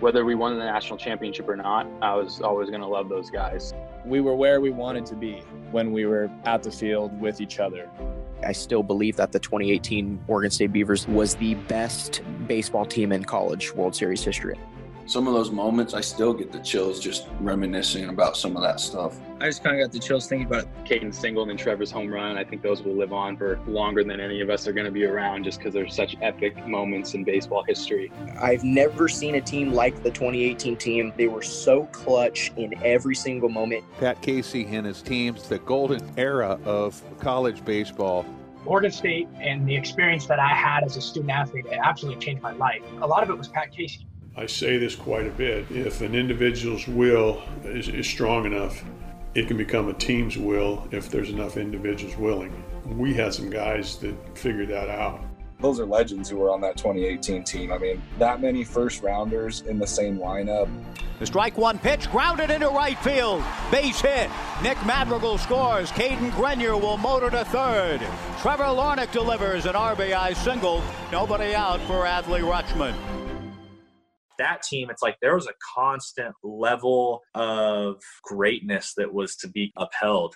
Whether we won the national championship or not, I was always going to love those guys. We were where we wanted to be when we were at the field with each other. I still believe that the 2018 Oregon State Beavers was the best baseball team in college World Series history. Some of those moments, I still get the chills just reminiscing about some of that stuff. I just kind of got the chills thinking about it. Cadyn's single and Trevor's home run. I think those will live on for longer than any of us are going to be around just because they're such epic moments in baseball history. I've never seen a team like the 2018 team. They were so clutch in every single moment. Pat Casey and his teams, the golden era of college baseball. Oregon State and the experience that I had as a student athlete it absolutely changed my life. A lot of it was Pat Casey. I say this quite a bit. If an individual's will is, is, strong enough, it can become a team's will if there's enough individuals willing. We had some guys that figured that out. Those are legends who were on that 2018 team. I mean, that many first rounders in the same lineup. The strike one pitch grounded into right field. Base hit. Nick Madrigal scores. Cadyn Grenier will motor to third. Trevor Larnach delivers an RBI single. Nobody out for Adley Rutschman that team, it's like there was a constant level of greatness that was to be upheld.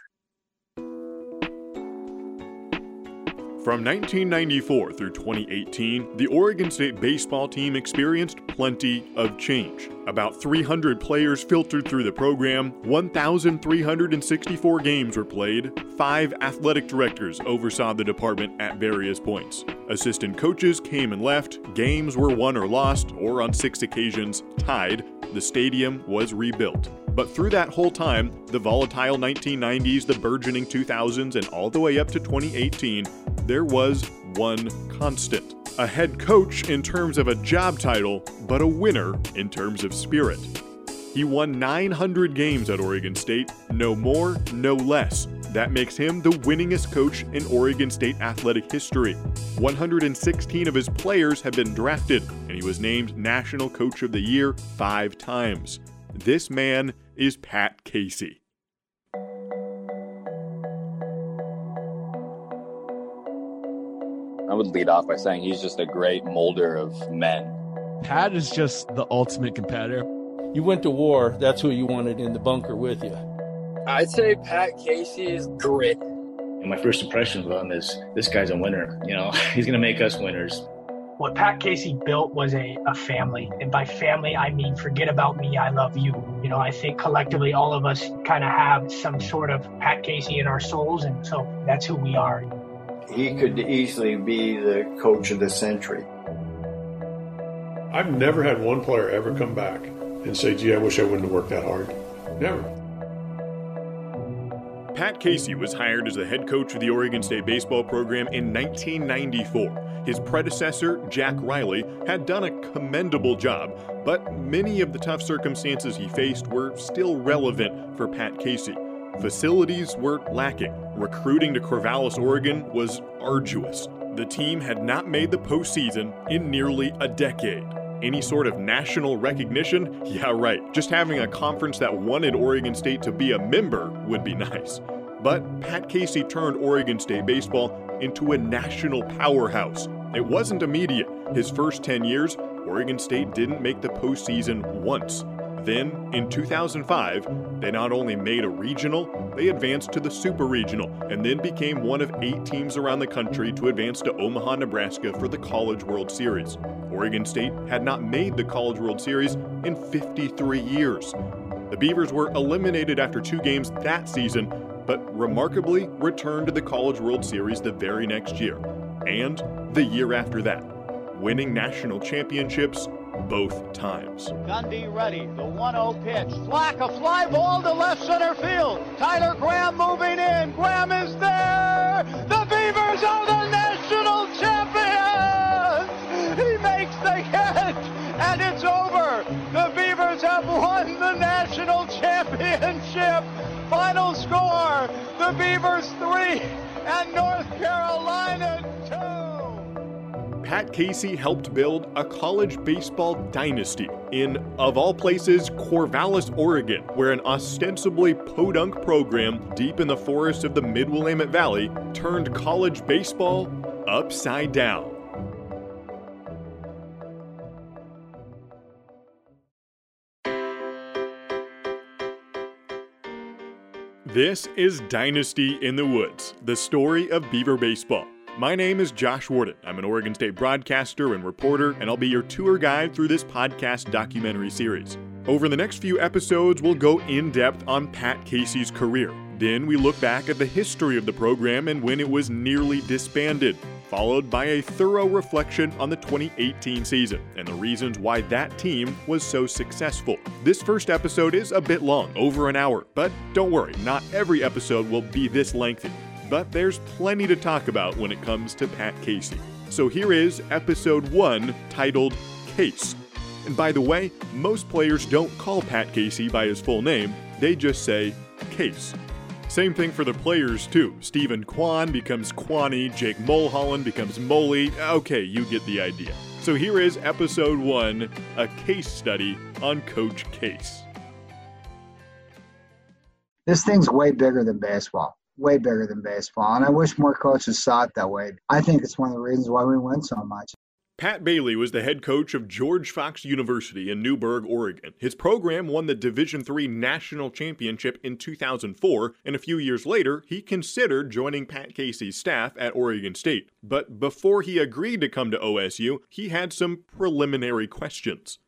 From 1994 through 2018, the Oregon State baseball team experienced plenty of change. About 300 players filtered through the program, 1,364 games were played, five athletic directors oversaw the department at various points. Assistant coaches came and left, games were won or lost, or on six occasions, tied. The stadium was rebuilt. But through that whole time, the volatile 1990s, the burgeoning 2000s, and all the way up to 2018, there was one constant. A head coach in terms of a job title, but a winner in terms of spirit. He won 900 games at Oregon State, no more, no less. That makes him the winningest coach in Oregon State athletic history. 116 of his players have been drafted, and he was named National Coach of the Year five times. This man is Pat Casey. I would lead off by saying he's just a great molder of men. Pat is just the ultimate competitor. You went to war, that's who you wanted in the bunker with you. I'd say Pat Casey is grit. And my first impression of him is this guy's a winner. You know, he's going to make us winners what Pat Casey built was a, a family. And by family, I mean forget about me, I love you. You know, I think collectively all of us kind of have some sort of Pat Casey in our souls. And so that's who we are. He could easily be the coach of the century. I've never had one player ever come back and say, gee, I wish I wouldn't have worked that hard. Never. Pat Casey was hired as the head coach of the Oregon State baseball program in 1994. His predecessor, Jack Riley, had done a commendable job, but many of the tough circumstances he faced were still relevant for Pat Casey. Facilities were lacking. Recruiting to Corvallis, Oregon was arduous. The team had not made the postseason in nearly a decade. Any sort of national recognition? Yeah, right. Just having a conference that wanted Oregon State to be a member would be nice. But Pat Casey turned Oregon State baseball into a national powerhouse. It wasn't immediate. His first 10 years, Oregon State didn't make the postseason once. Then, in 2005, they not only made a regional, they advanced to the super regional, and then became one of eight teams around the country to advance to Omaha, Nebraska for the College World Series. Oregon State had not made the College World Series in 53 years. The Beavers were eliminated after two games that season, but remarkably returned to the College World Series the very next year, and the year after that, winning national championships both times. Gundy ready, the 1-0 pitch. Slack a fly ball to left center field. Tyler Graham moving in. Graham is there. The Beavers are the national champions. He makes the catch, and it's over. The Beavers have won the national championship. Final score, the Beavers 3 and North Carolina 2. Pat Casey helped build a college baseball dynasty in, of all places, Corvallis, Oregon, where an ostensibly podunk program deep in the forest of the Mid Willamette Valley turned college baseball upside down. This is Dynasty in the Woods, the story of Beaver Baseball. My name is Josh Worden. I'm an Oregon State broadcaster and reporter, and I'll be your tour guide through this podcast documentary series. Over the next few episodes, we'll go in depth on Pat Casey's career. Then we look back at the history of the program and when it was nearly disbanded, followed by a thorough reflection on the 2018 season and the reasons why that team was so successful. This first episode is a bit long, over an hour, but don't worry, not every episode will be this lengthy. But there's plenty to talk about when it comes to Pat Casey. So here is episode 1 titled Case. And by the way, most players don't call Pat Casey by his full name, they just say Case. Same thing for the players, too. Steven Kwan becomes Kwani, Jake Mulholland becomes Moley. Okay, you get the idea. So here is episode one a case study on Coach Case. This thing's way bigger than baseball, way bigger than baseball. And I wish more coaches saw it that way. I think it's one of the reasons why we win so much. Pat Bailey was the head coach of George Fox University in Newberg, Oregon. His program won the Division III National Championship in 2004, and a few years later, he considered joining Pat Casey's staff at Oregon State. But before he agreed to come to OSU, he had some preliminary questions.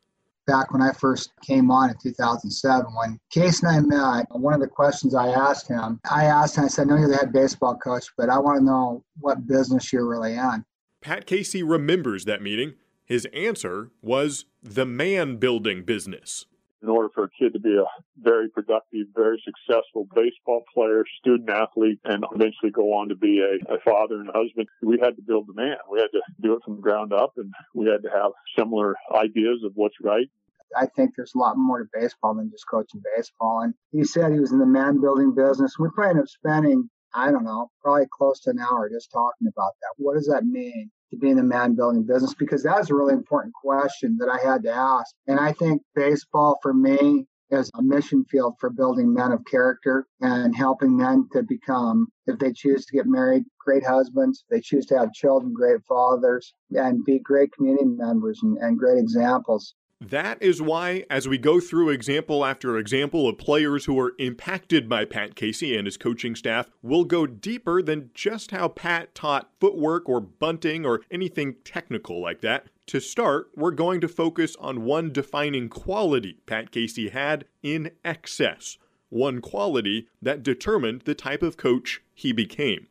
Back when I first came on in 2007, when Case and I met, one of the questions I asked him, I asked him, I said, I know you're the head baseball coach, but I want to know what business you're really in. Pat Casey remembers that meeting. His answer was the man building business. In order for a kid to be a very productive, very successful baseball player, student athlete, and eventually go on to be a, a father and a husband, we had to build the man. We had to do it from the ground up, and we had to have similar ideas of what's right. I think there's a lot more to baseball than just coaching baseball. And he said he was in the man building business. We probably ended up spending I don't know, probably close to an hour just talking about that. What does that mean to be in the man building business? Because that was a really important question that I had to ask. And I think baseball for me is a mission field for building men of character and helping men to become, if they choose to get married, great husbands, they choose to have children, great fathers, and be great community members and, and great examples. That is why, as we go through example after example of players who were impacted by Pat Casey and his coaching staff, we'll go deeper than just how Pat taught footwork or bunting or anything technical like that. To start, we're going to focus on one defining quality Pat Casey had in excess, one quality that determined the type of coach he became.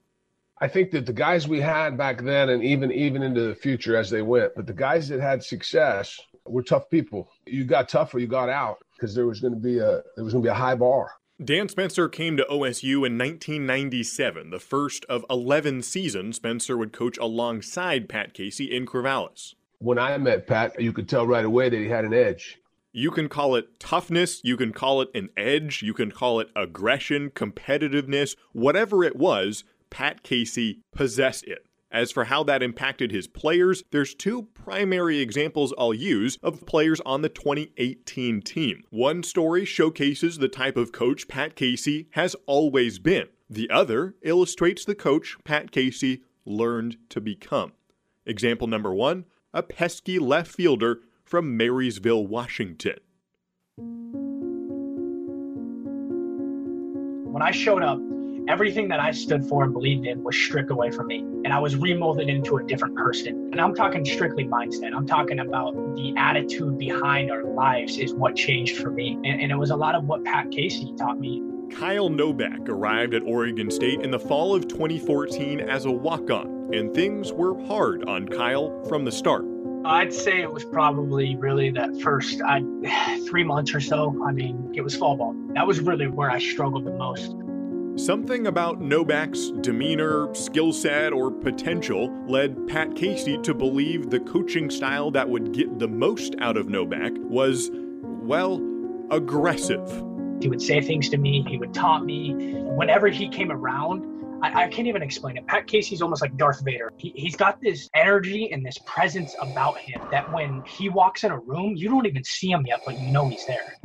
I think that the guys we had back then and even even into the future as they went, but the guys that had success we're tough people. You got tough or you got out because there was going to be a there was going to be a high bar. Dan Spencer came to OSU in 1997, the first of 11 seasons Spencer would coach alongside Pat Casey in Corvallis. When I met Pat, you could tell right away that he had an edge. You can call it toughness, you can call it an edge, you can call it aggression, competitiveness, whatever it was, Pat Casey possessed it. As for how that impacted his players, there's two primary examples I'll use of players on the 2018 team. One story showcases the type of coach Pat Casey has always been. The other illustrates the coach Pat Casey learned to become. Example number one a pesky left fielder from Marysville, Washington. When I showed up, everything that I stood for and believed in was stripped away from me. And I was remolded into a different person. And I'm talking strictly mindset. I'm talking about the attitude behind our lives is what changed for me. And, and it was a lot of what Pat Casey taught me. Kyle Novak arrived at Oregon State in the fall of 2014 as a walk on, and things were hard on Kyle from the start. I'd say it was probably really that first uh, I, three months or so. I mean, it was fall ball. That was really where I struggled the most. Something about Novak's demeanor, skill set, or potential led Pat Casey to believe the coaching style that would get the most out of Novak was, well, aggressive. He would say things to me, he would taunt me. Whenever he came around, I, I, can't even explain it. Pat Casey's almost like Darth Vader. He, he's got this energy and this presence about him that when he walks in a room, you don't even see him yet, but you know he's there.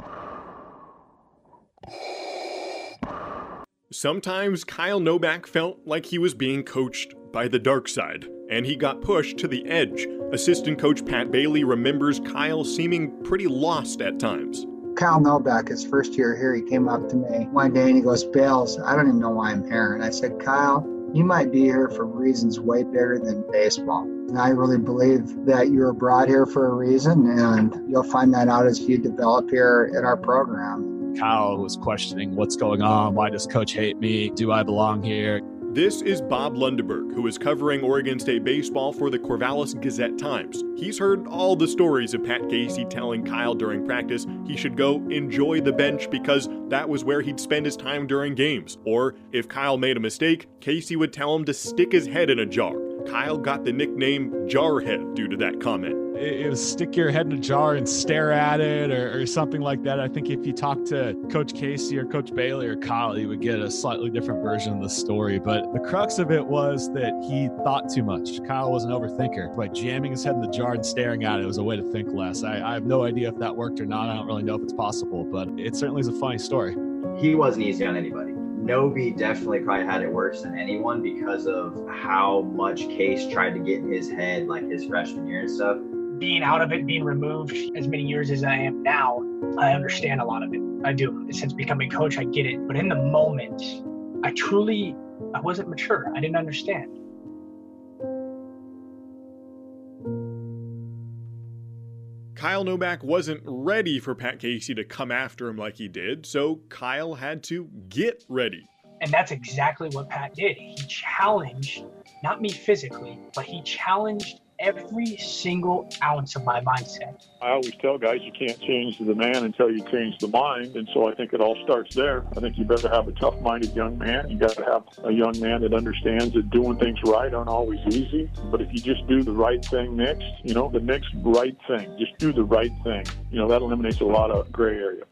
Sometimes Kyle Novak felt like he was being coached by the dark side, and he got pushed to the edge. Assistant coach Pat Bailey remembers Kyle seeming pretty lost at times. Kyle Novak, his first year here, he came up to me one day and he goes, Bales, I don't even know why I'm here. And I said, Kyle, you might be here for reasons way bigger than baseball. And I really believe that you were brought here for a reason, and you'll find that out as you develop here in our program. Kyle was questioning what's going on. Why does coach hate me? Do I belong here? This is Bob Lundeberg, who is covering Oregon State baseball for the Corvallis Gazette Times. He's heard all the stories of Pat Casey telling Kyle during practice he should go enjoy the bench because that was where he'd spend his time during games. Or if Kyle made a mistake, Casey would tell him to stick his head in a jar. Kyle got the nickname Jarhead due to that comment. It was stick your head in a jar and stare at it or, or, something like that. I think if you talk to Coach Casey or Coach Bailey or Kyle, you would get a slightly different version of the story. But the crux of it was that he thought too much. Kyle was an overthinker. By jamming his head in the jar and staring at it was a way to think less. I, I have no idea if that worked or not. I don't really know if it's possible, but it certainly is a funny story. He wasn't easy on anybody. Nobe definitely probably had it worse than anyone because of how much Case tried to get in his head like his freshman year and stuff being out of it, being removed as many years as I am now, I understand a lot of it. I do. Since becoming coach, I get it. But in the moment, I truly, I wasn't mature. I didn't understand. Kyle Novak wasn't ready for Pat Casey to come after him like he did, so Kyle had to get ready. And that's exactly what Pat did. He challenged, not me physically, but he challenged every single ounce of my mindset. I always tell guys you can't change the man until you change the mind. And so I think it all starts there. I think you better have a tough minded young man. You got to have a young man that understands that doing things right aren't always easy. But if you just do the right thing next, you know, the next right thing, just do the right thing, you know, that eliminates a lot of gray area.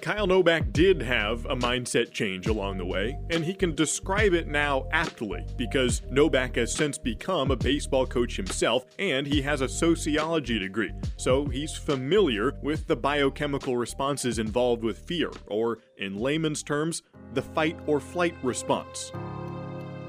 Kyle Novak did have a mindset change along the way, and he can describe it now aptly because Novak has since become a baseball coach himself and he has a sociology degree, so he's familiar with the biochemical responses involved with fear, or in layman's terms, the fight or flight response.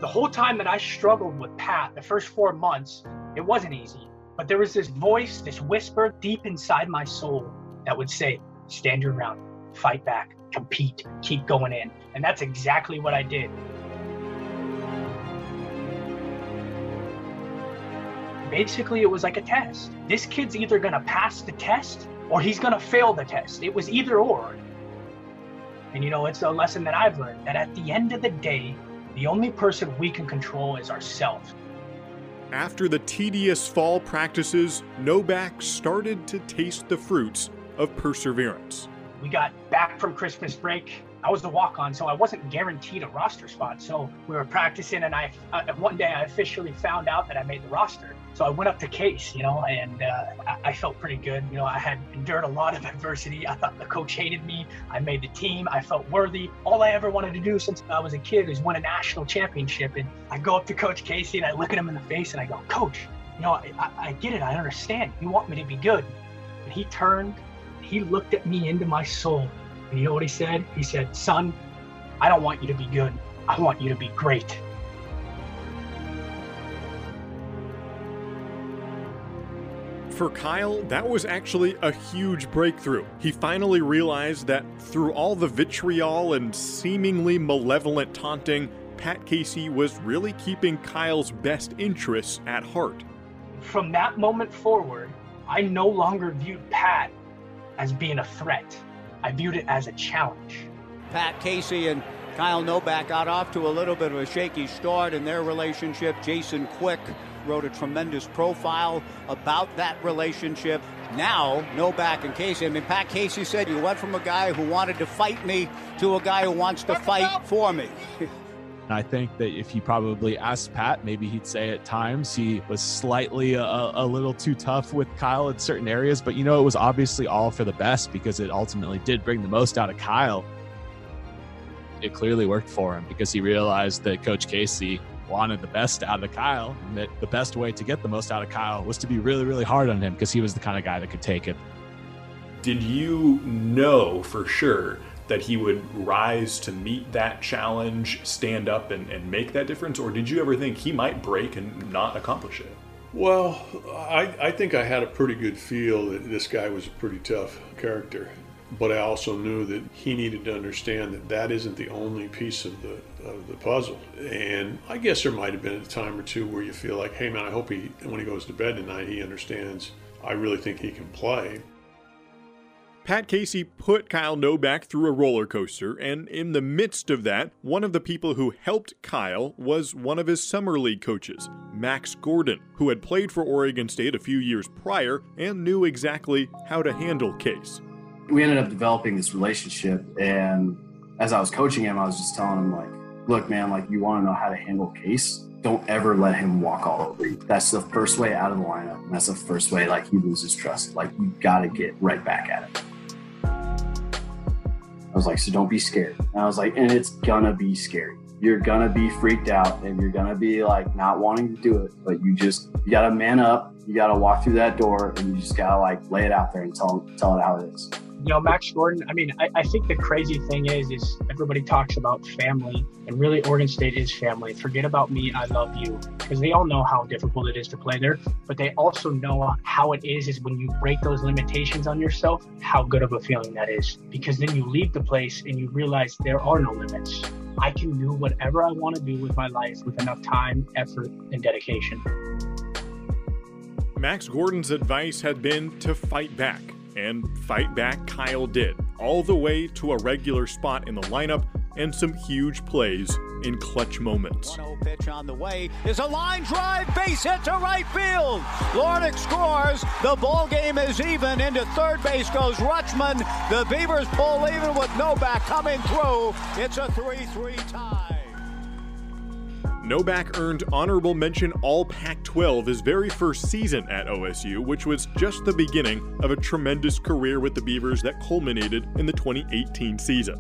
The whole time that I struggled with Pat, the first four months, it wasn't easy. But there was this voice, this whisper deep inside my soul that would say, Stand your ground fight back, compete, keep going in. And that's exactly what I did. Basically, it was like a test. This kid's either going to pass the test or he's going to fail the test. It was either or. And you know, it's a lesson that I've learned that at the end of the day, the only person we can control is ourselves. After the tedious fall practices, Novak started to taste the fruits of perseverance. We got back from Christmas break. I was the walk on, so I wasn't guaranteed a roster spot. So we were practicing, and I uh, one day I officially found out that I made the roster. So I went up to Case, you know, and uh, I, felt pretty good. You know, I had endured a lot of adversity. I thought the coach hated me. I made the team. I felt worthy. All I ever wanted to do since I was a kid is win a national championship. And I go up to Coach Casey and I look at him in the face and I go, Coach, you know, I, I, I get it. I understand. You want me to be good. And he turned he looked at me into my soul. And you know what he said? He said, Son, I don't want you to be good. I want you to be great. For Kyle, that was actually a huge breakthrough. He finally realized that through all the vitriol and seemingly malevolent taunting, Pat Casey was really keeping Kyle's best interests at heart. From that moment forward, I no longer viewed Pat as being a threat. I viewed it as a challenge. Pat Casey and Kyle Novak got off to a little bit of a shaky start in their relationship. Jason Quick wrote a tremendous profile about that relationship. Now, Novak and Casey, I mean, Pat Casey said you went from a guy who wanted to fight me to a guy who wants to fight for me. I think that if you probably asked Pat, maybe he'd say at times he was slightly a, a, little too tough with Kyle in certain areas, but you know, it was obviously all for the best because it ultimately did bring the most out of Kyle. It clearly worked for him because he realized that Coach Casey wanted the best out of Kyle and that the best way to get the most out of Kyle was to be really, really hard on him because he was the kind of guy that could take it. Did you know for sure that he would rise to meet that challenge, stand up and, and make that difference? Or did you ever think he might break and not accomplish it? Well, I, I think I had a pretty good feel that this guy was a pretty tough character. But I also knew that he needed to understand that that isn't the only piece of the of the puzzle. And I guess there might have been a time or two where you feel like, hey man, I hope he when he goes to bed tonight he understands. I really think he can play. Pat Casey put Kyle Novak through a roller coaster, and in the midst of that, one of the people who helped Kyle was one of his summer league coaches, Max Gordon, who had played for Oregon State a few years prior and knew exactly how to handle Case. We ended up developing this relationship, and as I was coaching him, I was just telling him, like, look, man, like, you want to know how to handle Case? Don't ever let him walk all over you. That's the first way out of the lineup. That's the first way, like, he loses trust. Like, you got to get right back at it. I was like, so don't be scared. And I was like, and it's gonna be scary. You're gonna be freaked out and you're gonna be like not wanting to do it, but you just you gotta man up. You gotta walk through that door and you just gotta like lay it out there and tell tell it how it is you know, Max Gordon, I mean, I, I, think the crazy thing is, is everybody talks about family and really Oregon State is family. Forget about me. I love you because they all know how difficult it is to play there, but they also know how it is, is when you break those limitations on yourself, how good of a feeling that is because then you leave the place and you realize there are no limits. I can do whatever I want to do with my life with enough time, effort, and dedication. Max Gordon's advice had been to fight back and fight back Kyle did, all the way to a regular spot in the lineup and some huge plays in clutch moments. 1 pitch on the way is a line drive, base hit to right field. Larnach scores. The ball game is even. Into third base goes Rutschman. The Beavers pull even with Novak coming through. It's a 3-3 tie. Novak earned honorable mention All Pac 12 his very first season at OSU, which was just the beginning of a tremendous career with the Beavers that culminated in the 2018 season.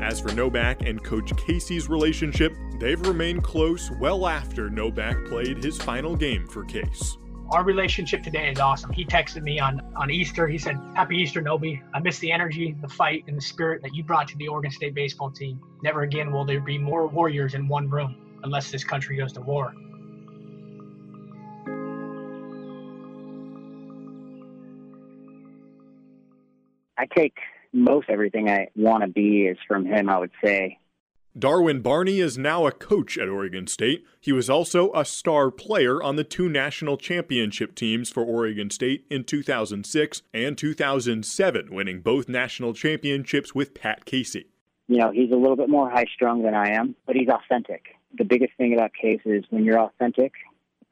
As for Novak and Coach Casey's relationship, they've remained close well after Novak played his final game for Case. Our relationship today is awesome. He texted me on, on Easter. He said, Happy Easter, Nobi. I miss the energy, the fight, and the spirit that you brought to the Oregon State baseball team. Never again will there be more warriors in one room unless this country goes to war. I take most everything I want to be is from him, I would say. Darwin Barney is now a coach at Oregon State. He was also a star player on the two national championship teams for Oregon State in 2006 and 2007, winning both national championships with Pat Casey. You know, he's a little bit more high strung than I am, but he's authentic the biggest thing about Case is when you're authentic,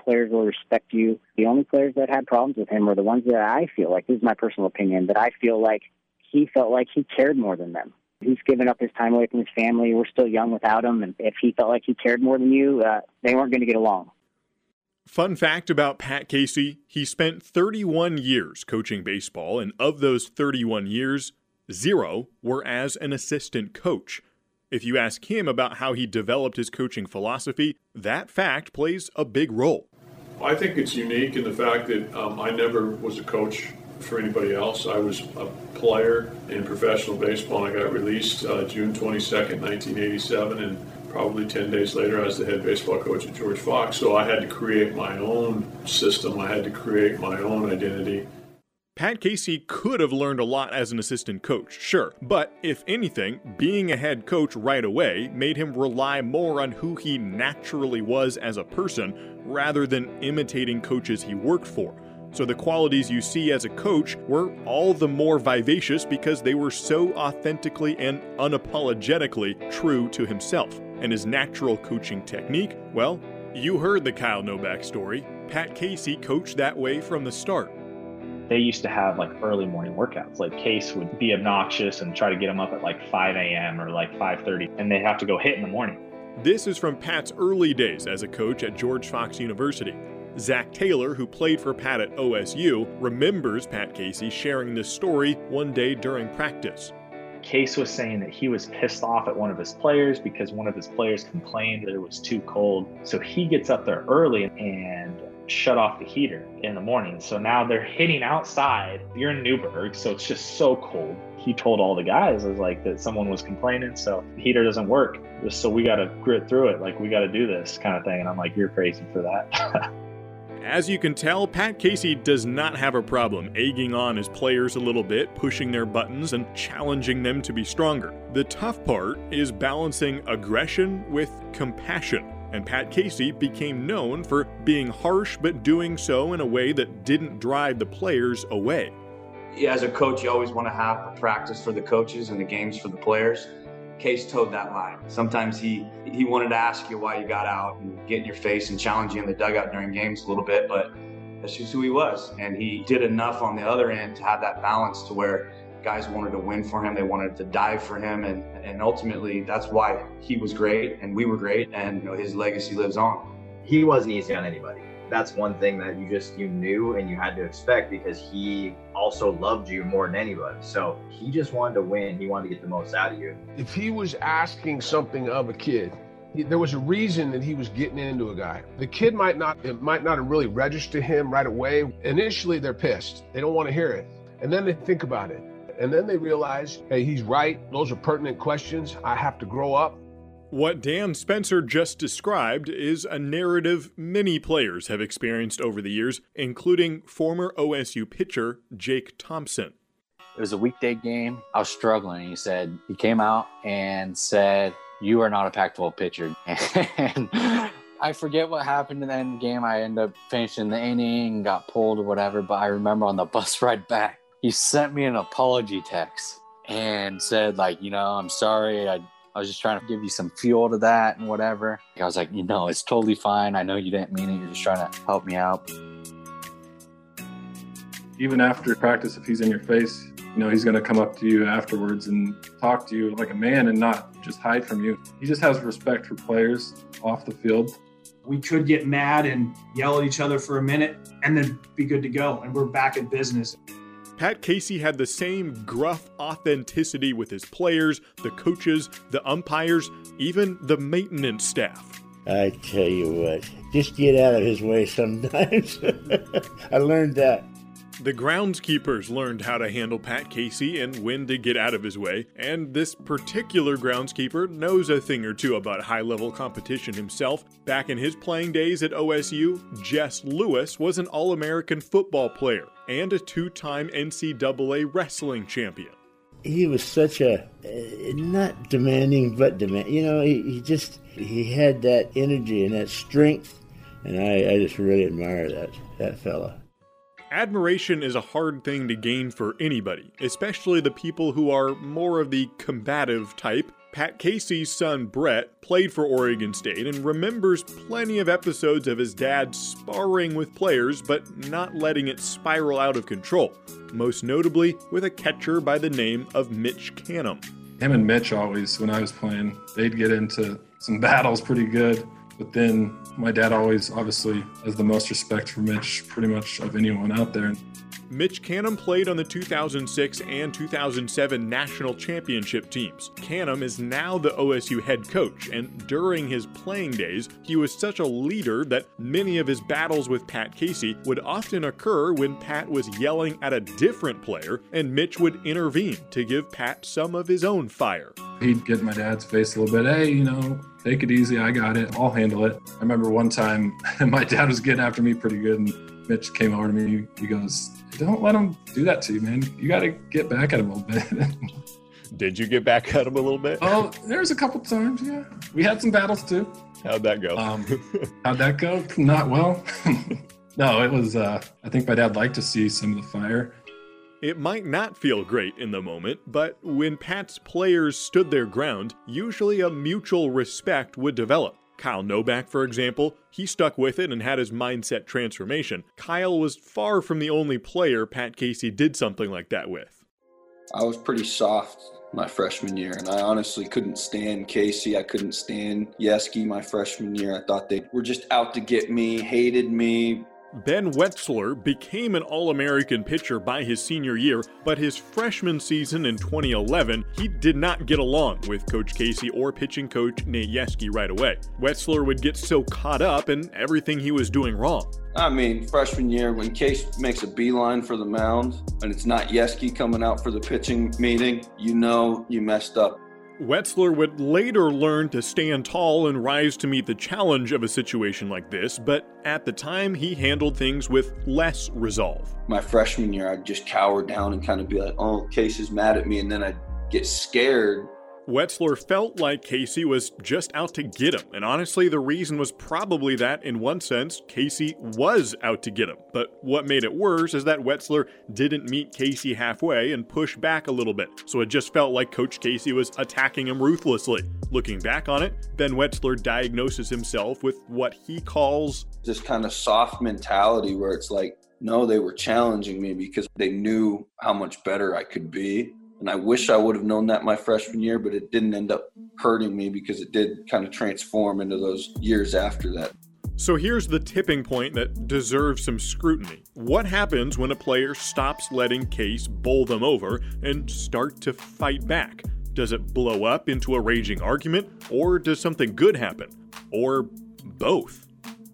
players will respect you. The only players that had problems with him were the ones that I feel like, this is my personal opinion, that I feel like he felt like he cared more than them. He's given up his time away from his family. We're still young without him. And if he felt like he cared more than you, uh, they weren't going to get along. Fun fact about Pat Casey he spent 31 years coaching baseball, and of those 31 years, zero were as an assistant coach. If you ask him about how he developed his coaching philosophy, that fact plays a big role. I think it's unique in the fact that um, I never was a coach for anybody else. I was a player in professional baseball. and I got released uh, June 22nd, 1987, and probably 10 days later, I was the head baseball coach at George Fox. So I had to create my own system, I had to create my own identity. Pat Casey could have learned a lot as an assistant coach, sure, but if anything, being a head coach right away made him rely more on who he naturally was as a person rather than imitating coaches he worked for. So the qualities you see as a coach were all the more vivacious because they were so authentically and unapologetically true to himself. And his natural coaching technique, well, you heard the Kyle Novak story. Pat Casey coached that way from the start they used to have like early morning workouts. Like Case would be obnoxious and try to get them up at like 5 a.m. or like 5:30, and they have to go hit in the morning. This is from Pat's early days as a coach at George Fox University. Zach Taylor, who played for Pat at OSU, remembers Pat Casey sharing this story one day during practice. Case was saying that he was pissed off at one of his players because one of his players complained that it was too cold. So he gets up there early and shut off the heater in the morning. So now they're hitting outside. You're in Newberg, so it's just so cold. He told all the guys was like that someone was complaining, so the heater doesn't work. So we got to grit through it. Like we got to do this kind of thing. And I'm like, you're crazy for that. As you can tell, Pat Casey does not have a problem egging on his players a little bit, pushing their buttons, and challenging them to be stronger. The tough part is balancing aggression with compassion and Pat Casey became known for being harsh but doing so in a way that didn't drive the players away. Yeah, As a coach, you always want to have the practice for the coaches and the games for the players. Case toed that line. Sometimes he he wanted to ask you why you got out and get in your face and challenge you in the dugout during games a little bit, but that's just who he was. And he did enough on the other end to have that balance to where guys wanted to win for him. They wanted to die for him, and and ultimately that's why he was great and we were great, and you know his legacy lives on. He wasn't easy on anybody. That's one thing that you just you knew and you had to expect because he also loved you more than anybody. So he just wanted to win. He wanted to get the most out of you. If he was asking something of a kid, there was a reason that he was getting into a guy. The kid might not it might not have really registered him right away. Initially, they're pissed. They don't want to hear it, and then they think about it. And then they realize, hey, he's right. Those are pertinent questions. I have to grow up. What Dan Spencer just described is a narrative many players have experienced over the years, including former OSU pitcher Jake Thompson. It was a weekday game. I was struggling. He said, he came out and said, You are not a Pac 12 pitcher. and I forget what happened in the end game. I ended up finishing the inning, got pulled or whatever. But I remember on the bus ride back, he sent me an apology text and said like you know i'm sorry i I was just trying to give you some fuel to that and whatever. I was like, you know, it's totally fine. I know you didn't mean it. You're just trying to help me out. Even after practice, if he's in your face, you know, he's going to come up to you afterwards and talk to you like a man and not just hide from you. He just has respect for players off the field. We could get mad and yell at each other for a minute and then be good to go. And we're back in business. Pat Casey had the same gruff authenticity with his players, the coaches, the umpires, even the maintenance staff. I tell you what, just get out of his way sometimes. I learned that. The groundskeepers learned how to handle Pat Casey and when to get out of his way, and this particular groundskeeper knows a thing or two about high level competition himself. Back in his playing days at OSU, Jess Lewis was an All American football player and a two time NCAA wrestling champion. He was such a, uh, not demanding, but demand. You know, he, he just, he had that energy and that strength, and I, I just really admire that, that fella. Admiration is a hard thing to gain for anybody, especially the people who are more of the combative type. Pat Casey's son Brett played for Oregon State and remembers plenty of episodes of his dad sparring with players but not letting it spiral out of control, most notably with a catcher by the name of Mitch Canham. Him and Mitch always, when I was playing, they'd get into some battles pretty good. But then my dad always obviously has the most respect for Mitch pretty much of anyone out there. Mitch Canham played on the 2006 and 2007 national championship teams. Canham is now the OSU head coach, and during his playing days, he was such a leader that many of his battles with Pat Casey would often occur when Pat was yelling at a different player, and Mitch would intervene to give Pat some of his own fire. He'd get my dad's face a little bit, hey, you know, take it easy, I got it, I'll handle it. I remember one time my dad was getting after me pretty good, and Mitch came over to me, he goes, don't let him do that to you, man. You got to get back at him a little bit. Did you get back at him a little bit? Oh, there was a couple times, yeah. We had some battles too. How'd that go? Um, how'd that go? Not well. no, it was. Uh, I think my dad liked to see some of the fire. It might not feel great in the moment, but when Pat's players stood their ground, usually a mutual respect would develop. Kyle Novak, for example, he stuck with it and had his mindset transformation. Kyle was far from the only player Pat Casey did something like that with. I was pretty soft my freshman year, and I honestly couldn't stand Casey. I couldn't stand Yeskie my freshman year. I thought they were just out to get me, hated me, Ben Wetzler became an All American pitcher by his senior year, but his freshman season in 2011, he did not get along with Coach Casey or pitching coach Nate Yeskie right away. Wetzler would get so caught up in everything he was doing wrong. I mean, freshman year, when Case makes a beeline for the mound and it's not Yeskie coming out for the pitching meeting, you know you messed up. Wetzler would later learn to stand tall and rise to meet the challenge of a situation like this, but at the time he handled things with less resolve. My freshman year, I'd just cower down and kind of be like, oh, Case is mad at me. And then I'd get scared Wetzler felt like Casey was just out to get him, and honestly, the reason was probably that, in one sense, Casey was out to get him. But what made it worse is that Wetzler didn't meet Casey halfway and push back a little bit, so it just felt like Coach Casey was attacking him ruthlessly. Looking back on it, Ben Wetzler diagnoses himself with what he calls this kind of soft mentality where it's like, no, they were challenging me because they knew how much better I could be and I wish I would have known that my freshman year, but it didn't end up hurting me because it did kind of transform into those years after that. So here's the tipping point that deserves some scrutiny. What happens when a player stops letting Case bowl them over and start to fight back? Does it blow up into a raging argument, or does something good happen? Or both?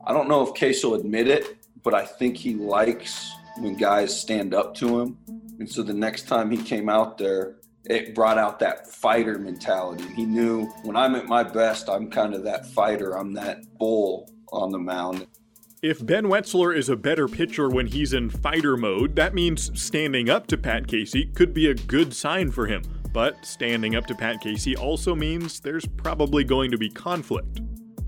I don't know if Case will admit it, but I think he likes when guys stand up to him and so the next time he came out there, it brought out that fighter mentality. He knew when I'm at my best, I'm kind of that fighter, I'm that bull on the mound. If Ben Wetzler is a better pitcher when he's in fighter mode, that means standing up to Pat Casey could be a good sign for him. But standing up to Pat Casey also means there's probably going to be conflict.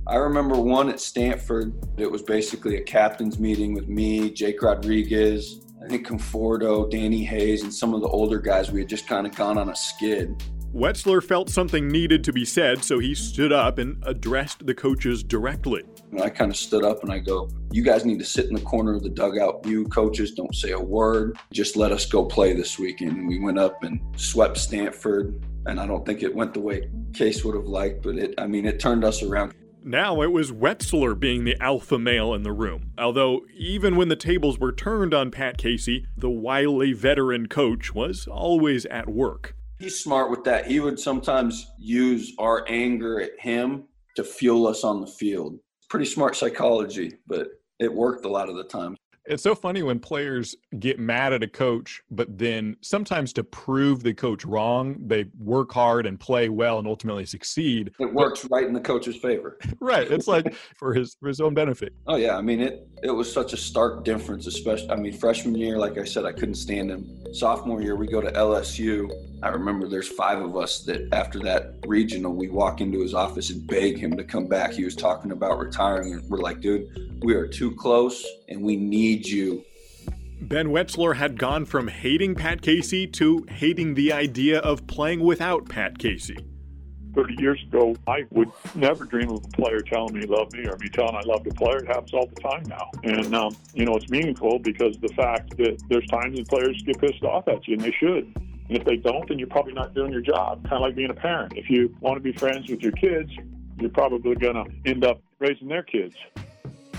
I remember one at Stanford. It was basically a captain's meeting with me, Jake Rodriguez, I think Conforto, Danny Hayes, and some of the older guys, we had just kind of gone on a skid. Wetzler felt something needed to be said, so he stood up and addressed the coaches directly. And I kind of stood up and I go, You guys need to sit in the corner of the dugout. You coaches don't say a word. Just let us go play this weekend. And we went up and swept Stanford. And I don't think it went the way Case would have liked, but it, I mean, it turned us around. Now it was Wetzler being the alpha male in the room. Although, even when the tables were turned on Pat Casey, the wily veteran coach was always at work. He's smart with that. He would sometimes use our anger at him to fuel us on the field. Pretty smart psychology, but it worked a lot of the time. It's so funny when players get mad at a coach, but then sometimes to prove the coach wrong, they work hard and play well and ultimately succeed. It works but, right in the coach's favor. right. It's like for his for his own benefit. Oh yeah. I mean it it was such a stark difference, especially I mean freshman year, like I said, I couldn't stand him. Sophomore year we go to LSU. I remember there's five of us that after that regional, we walk into his office and beg him to come back. He was talking about retiring, and we're like, dude, we are too close and we need you. Ben Wetzler had gone from hating Pat Casey to hating the idea of playing without Pat Casey. 30 years ago, I would never dream of a player telling me he loved me or me telling I loved a player. It happens all the time now. And, um, you know, it's meaningful because the fact that there's times that players get pissed off at you, and they should. And if they don't, then you're probably not doing your job. Kind of like being a parent. If you want to be friends with your kids, you're probably going to end up raising their kids.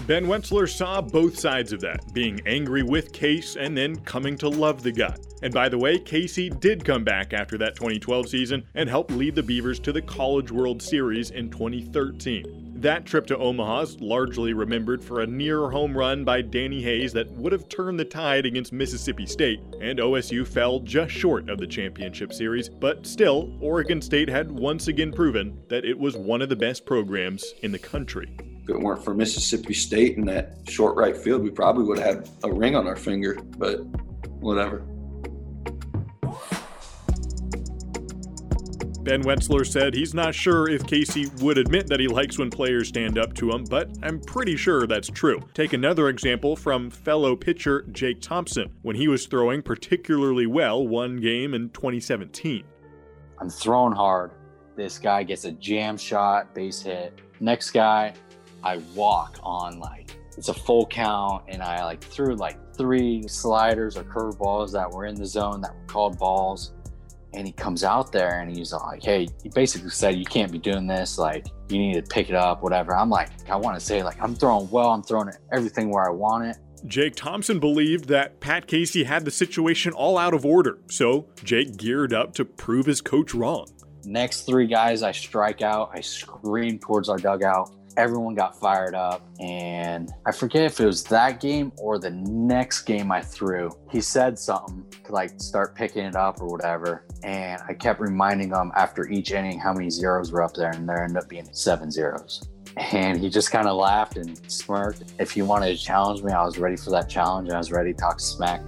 Ben Wetzler saw both sides of that, being angry with Case and then coming to love the guy. And by the way, Casey did come back after that 2012 season and helped lead the Beavers to the College World Series in 2013. That trip to Omaha is largely remembered for a near home run by Danny Hayes that would have turned the tide against Mississippi State, and OSU fell just short of the championship series, but still, Oregon State had once again proven that it was one of the best programs in the country. If it weren't for Mississippi State and that short right field, we probably would have had a ring on our finger, but whatever. Ben Wetzler said he's not sure if Casey would admit that he likes when players stand up to him, but I'm pretty sure that's true. Take another example from fellow pitcher Jake Thompson when he was throwing particularly well one game in 2017. I'm throwing hard. This guy gets a jam shot, base hit. Next guy, I walk on like it's a full count, and I like threw like three sliders or curveballs that were in the zone that were called balls. And he comes out there and he's like, "Hey," he basically said, "You can't be doing this. Like, you need to pick it up, whatever." I'm like, I want to say like I'm throwing well. I'm throwing it everything where I want it. Jake Thompson believed that Pat Casey had the situation all out of order, so Jake geared up to prove his coach wrong. Next three guys, I strike out. I scream towards our dugout everyone got fired up. And I forget if it was that game or the next game I threw. He said something to like start picking it up or whatever. And I kept reminding him after each inning how many zeros were up there, and there ended up being seven zeros. And he just kind of laughed and smirked. If he wanted to challenge me, I was ready for that challenge and I was ready to talk smack.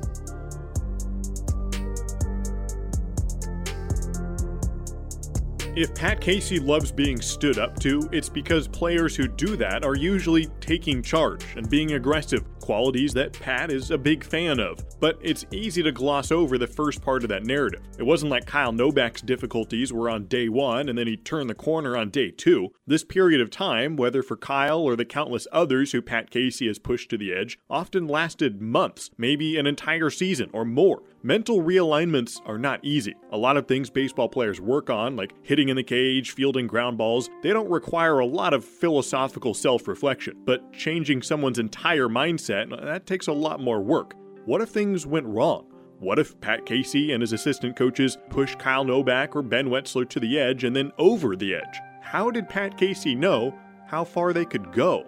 If Pat Casey loves being stood up to, it's because players who do that are usually taking charge and being aggressive, qualities that Pat is a big fan of. But it's easy to gloss over the first part of that narrative. It wasn't like Kyle Novak's difficulties were on day one and then he turned the corner on day two. This period of time, whether for Kyle or the countless others who Pat Casey has pushed to the edge, often lasted months, maybe an entire season or more. Mental realignments are not easy. A lot of things baseball players work on, like hitting in the cage, fielding ground balls, they don't require a lot of philosophical self reflection. But changing someone's entire mindset, that takes a lot more work. What if things went wrong? What if Pat Casey and his assistant coaches pushed Kyle Novak or Ben Wetzler to the edge and then over the edge? How did Pat Casey know how far they could go?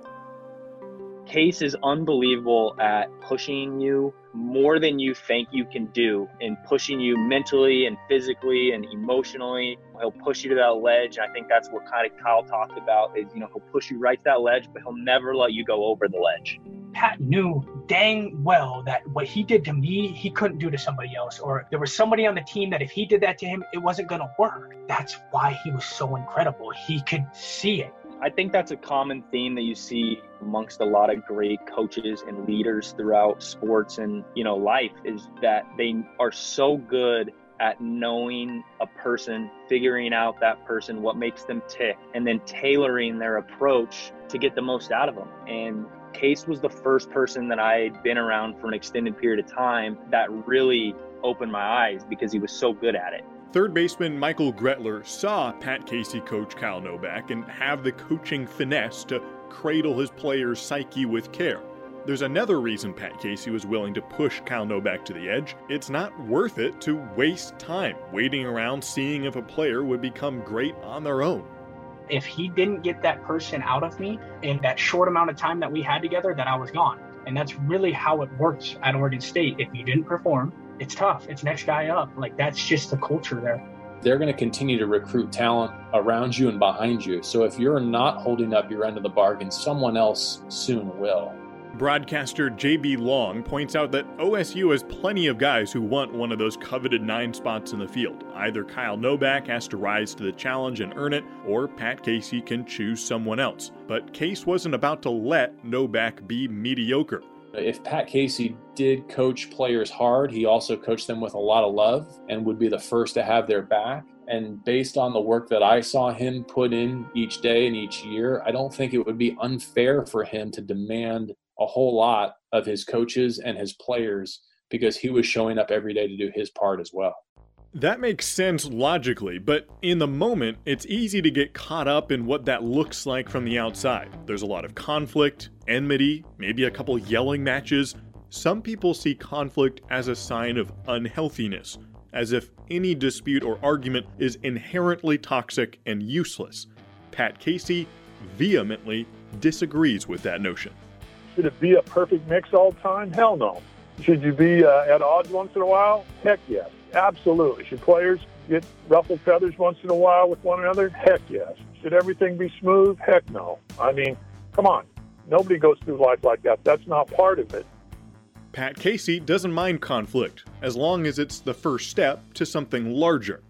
Case is unbelievable at pushing you more than you think you can do and pushing you mentally and physically and emotionally. He'll push you to that ledge. And I think that's what kind of Kyle talked about is, you know, he'll push you right to that ledge, but he'll never let you go over the ledge. Pat knew dang well that what he did to me, he couldn't do to somebody else. Or there was somebody on the team that if he did that to him, it wasn't going to work. That's why he was so incredible. He could see it. I think that's a common theme that you see amongst a lot of great coaches and leaders throughout sports and, you know, life is that they are so good at knowing a person, figuring out that person, what makes them tick, and then tailoring their approach to get the most out of them. And Case was the first person that I had been around for an extended period of time that really opened my eyes because he was so good at it. Third baseman Michael Gretler saw Pat Casey coach Kyle Novak and have the coaching finesse to cradle his player's psyche with care. There's another reason Pat Casey was willing to push Kyle Novak to the edge. It's not worth it to waste time waiting around seeing if a player would become great on their own. If he didn't get that person out of me in that short amount of time that we had together, then I was gone. And that's really how it works at Oregon State. If you didn't perform, it's tough. It's next guy up. Like that's just the culture there. They're going to continue to recruit talent around you and behind you. So if you're not holding up your end of the bargain, someone else soon will. Broadcaster JB Long points out that OSU has plenty of guys who want one of those coveted nine spots in the field. Either Kyle Novak has to rise to the challenge and earn it, or Pat Casey can choose someone else. But Case wasn't about to let Novak be mediocre. If Pat Casey did coach players hard, he also coached them with a lot of love and would be the first to have their back. And based on the work that I saw him put in each day and each year, I don't think it would be unfair for him to demand a whole lot of his coaches and his players because he was showing up every day to do his part as well. That makes sense logically, but in the moment, it's easy to get caught up in what that looks like from the outside. There's a lot of conflict, enmity, maybe a couple yelling matches. Some people see conflict as a sign of unhealthiness, as if any dispute or argument is inherently toxic and useless. Pat Casey vehemently disagrees with that notion. Should it be a perfect mix all the time? Hell no. Should you be uh, at odds once in a while? Heck yes. Absolutely. Should players get ruffled feathers once in a while with one another? Heck yes. Should everything be smooth? Heck no. I mean, come on. Nobody goes through life like that. That's not part of it. Pat Casey doesn't mind conflict as long as it's the first step to something larger.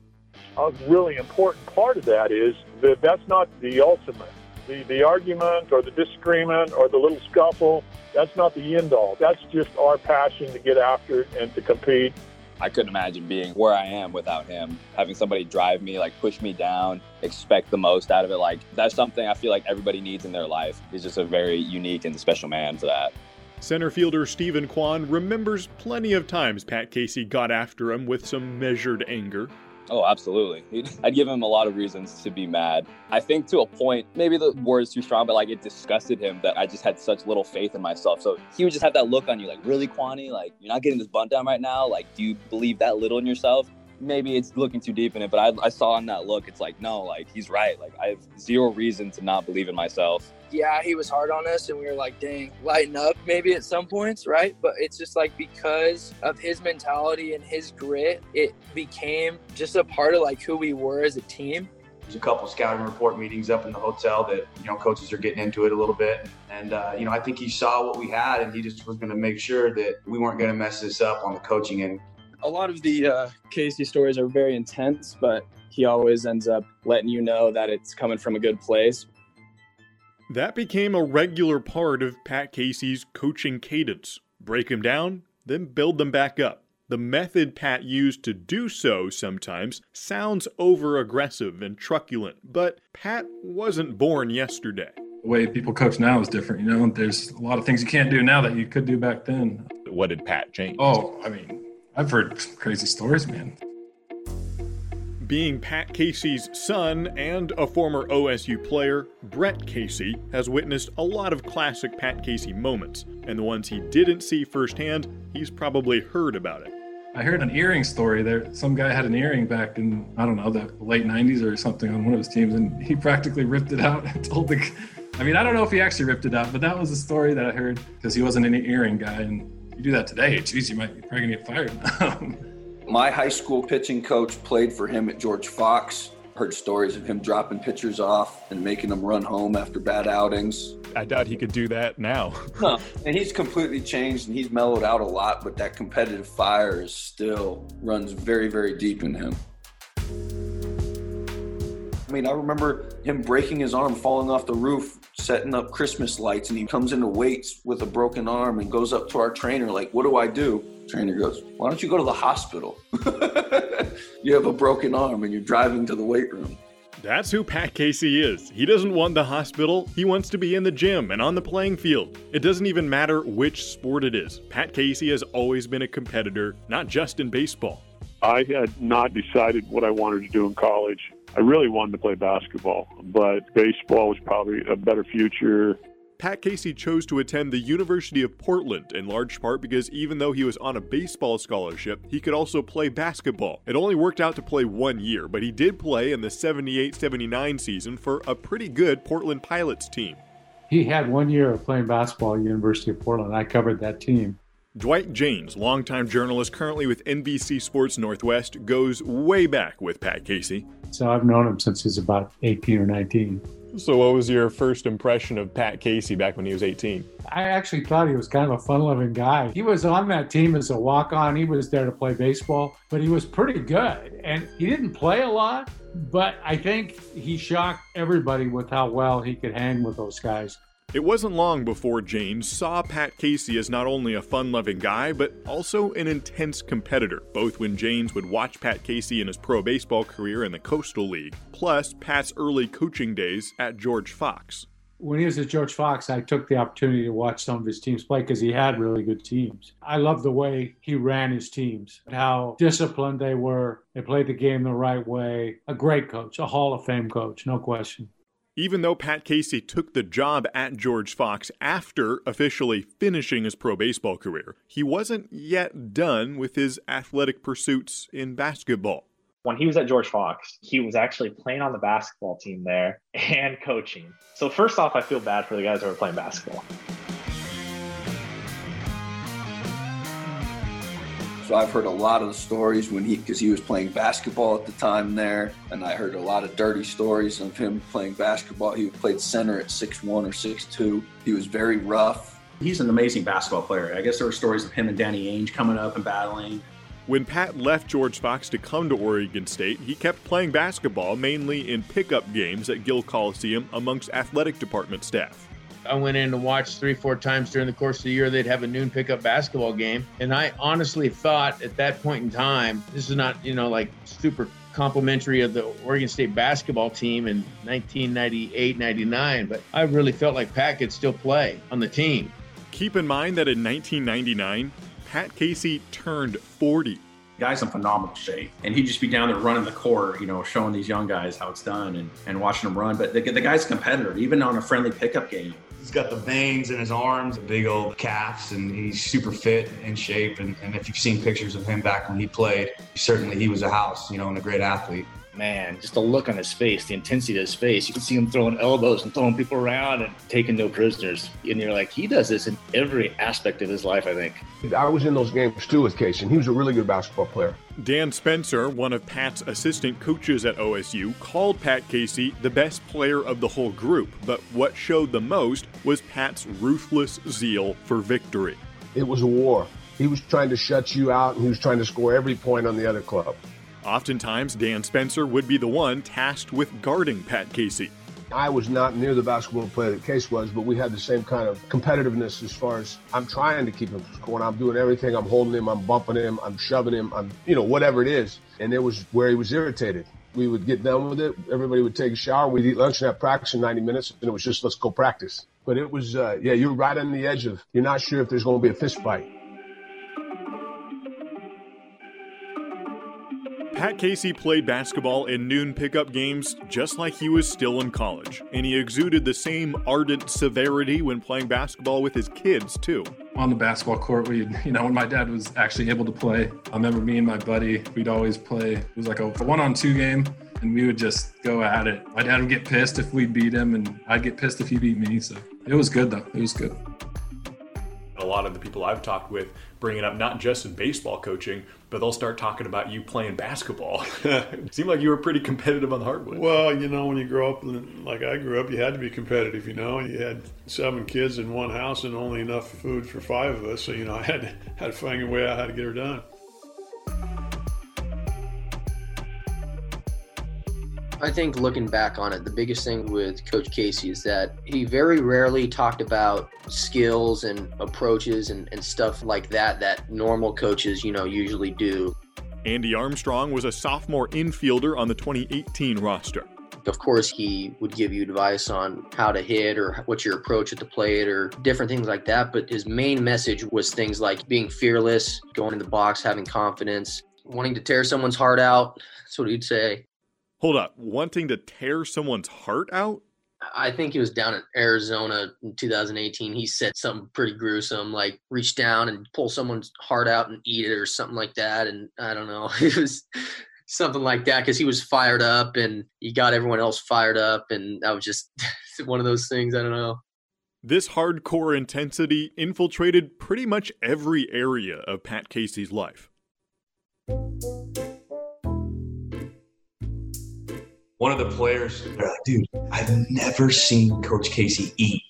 A really important part of that is that that's not the ultimate. The, the argument or the disagreement or the little scuffle, that's not the end all. That's just our passion to get after it and to compete I couldn't imagine being where I am without him. Having somebody drive me, like push me down, expect the most out of it. Like that's something I feel like everybody needs in their life. He's just a very unique and special man for that. Center fielder Steven Kwan remembers plenty of times Pat Casey got after him with some measured anger. Oh, absolutely. I'd give him a lot of reasons to be mad. I think to a point, maybe the word is too strong, but like it disgusted him that I just had such little faith in myself. So he would just have that look on you, like, really, Kwani? Like, you're not getting this bunt down right now? Like, do you believe that little in yourself? Maybe it's looking too deep in it, but I, I saw in that look, it's like, no, like he's right. Like I have zero reason to not believe in myself. Yeah, he was hard on us, and we were like, dang, lighten up maybe at some points, right? But it's just like because of his mentality and his grit, it became just a part of like who we were as a team. There's a couple scouting report meetings up in the hotel that you know coaches are getting into it a little bit, and uh, you know I think he saw what we had, and he just was going to make sure that we weren't going to mess this up on the coaching end. A lot of the uh, Casey stories are very intense, but he always ends up letting you know that it's coming from a good place. That became a regular part of Pat Casey's coaching cadence break them down, then build them back up. The method Pat used to do so sometimes sounds over aggressive and truculent, but Pat wasn't born yesterday. The way people coach now is different. You know, there's a lot of things you can't do now that you could do back then. What did Pat change? Oh, I mean, I've heard crazy stories, man. Being Pat Casey's son and a former OSU player, Brett Casey has witnessed a lot of classic Pat Casey moments, and the ones he didn't see firsthand, he's probably heard about it. I heard an earring story there. Some guy had an earring back in, I don't know, the late 90s or something on one of his teams, and he practically ripped it out and told the. I mean, I don't know if he actually ripped it out, but that was a story that I heard because he wasn't an earring guy. And you do that today, geez, you might be probably gonna get fired. My high school pitching coach played for him at George Fox. Heard stories of him dropping pitchers off and making them run home after bad outings. I doubt he could do that now. no, and he's completely changed and he's mellowed out a lot, but that competitive fire is still runs very, very deep in him. I mean, I remember him breaking his arm, falling off the roof, setting up Christmas lights, and he comes into weights with a broken arm and goes up to our trainer, like, What do I do? Trainer goes, Why don't you go to the hospital? you have a broken arm and you're driving to the weight room. That's who Pat Casey is. He doesn't want the hospital, he wants to be in the gym and on the playing field. It doesn't even matter which sport it is. Pat Casey has always been a competitor, not just in baseball. I had not decided what I wanted to do in college. I really wanted to play basketball, but baseball was probably a better future. Pat Casey chose to attend the University of Portland in large part because even though he was on a baseball scholarship, he could also play basketball. It only worked out to play one year, but he did play in the 78 79 season for a pretty good Portland Pilots team. He had one year of playing basketball at University of Portland. I covered that team. Dwight Jaynes, longtime journalist currently with NBC Sports Northwest, goes way back with Pat Casey. So I've known him since he's about 18 or 19. So, what was your first impression of Pat Casey back when he was 18? I actually thought he was kind of a fun loving guy. He was on that team as a walk on. He was there to play baseball, but he was pretty good. And he didn't play a lot, but I think he shocked everybody with how well he could hang with those guys. It wasn't long before Jaynes saw Pat Casey as not only a fun loving guy, but also an intense competitor, both when Jaynes would watch Pat Casey in his pro baseball career in the Coastal League, plus Pat's early coaching days at George Fox. When he was at George Fox, I took the opportunity to watch some of his teams play because he had really good teams. I love the way he ran his teams, how disciplined they were. They played the game the right way. A great coach, a Hall of Fame coach, no question. Even though Pat Casey took the job at George Fox after officially finishing his pro baseball career, he wasn't yet done with his athletic pursuits in basketball. When he was at George Fox, he was actually playing on the basketball team there and coaching. So, first off, I feel bad for the guys that were playing basketball. So I've heard a lot of the stories when he, because he was playing basketball at the time there, and I heard a lot of dirty stories of him playing basketball. He played center at six one or six two. He was very rough. He's an amazing basketball player. I guess there were stories of him and Danny Ainge coming up and battling. When Pat left George Fox to come to Oregon State, he kept playing basketball mainly in pickup games at Gill Coliseum amongst athletic department staff. I went in and watched three, four times during the course of the year. They'd have a noon pickup basketball game. And I honestly thought at that point in time, this is not, you know, like super complimentary of the Oregon State basketball team in 1998 99, but I really felt like Pat could still play on the team. Keep in mind that in 1999, Pat Casey turned 40 guy's in phenomenal shape. And he'd just be down there running the court, you know, showing these young guys how it's done and, and watching them run. But the, the guy's a competitor, even on a friendly pickup game. He's got the veins in his arms, big old calves, and he's super fit in shape. And, and if you've seen pictures of him back when he played, certainly he was a house, you know, and a great athlete man, just the look on his face, the intensity of his face. You can see him throwing elbows and throwing people around and taking no prisoners. And you're like, he does this in every aspect of his life, I think. I was in those games too with Casey, and he was a really good basketball player. Dan Spencer, one of Pat's assistant coaches at OSU, called Pat Casey the best player of the whole group. But what showed the most was Pat's ruthless zeal for victory. It was a war. He was trying to shut you out, and he was trying to score every point on the other club. Oftentimes, Dan Spencer would be the one tasked with guarding Pat Casey. I was not near the basketball player that Case was, but we had the same kind of competitiveness as far as I'm trying to keep him scoring. I'm doing everything. I'm holding him. I'm bumping him. I'm shoving him. I'm, you know, whatever it is. And it was where he was irritated. We would get done with it. Everybody would take a shower. We'd eat lunch and have practice in 90 minutes. And it was just, let's go practice. But it was, uh, yeah, you're right on the edge of, you're not sure if there's going to be a fist fight. Pat Casey played basketball in noon pickup games just like he was still in college, and he exuded the same ardent severity when playing basketball with his kids, too. On the basketball court, we, you know, when my dad was actually able to play, I remember me and my buddy, we'd always play. It was like a one on two game, and we would just go at it. My dad would get pissed if we beat him, and I'd get pissed if he beat me. So it was good, though. It was good. A lot of the people I've talked with bring it up not just in baseball coaching, but they'll start talking about you playing basketball. it seemed like you were pretty competitive on the hardwood. Well, you know, when you grow up like I grew up, you had to be competitive. You know, you had seven kids in one house and only enough food for five of us, so you know, I had had to find a way out how to get her done. I think looking back on it, the biggest thing with Coach Casey is that he very rarely talked about skills and approaches and, and stuff like that that normal coaches, you know, usually do. Andy Armstrong was a sophomore infielder on the 2018 roster. Of course, he would give you advice on how to hit or what's your approach at the plate or different things like that. But his main message was things like being fearless, going in the box, having confidence, wanting to tear someone's heart out. That's what he'd say. Hold up, wanting to tear someone's heart out? I think he was down in Arizona in 2018. He said something pretty gruesome, like reach down and pull someone's heart out and eat it or something like that. And I don't know, it was something like that because he was fired up and he got everyone else fired up. And that was just one of those things. I don't know. This hardcore intensity infiltrated pretty much every area of Pat Casey's life. One of the players, they're like, dude, I've never seen Coach Casey eat.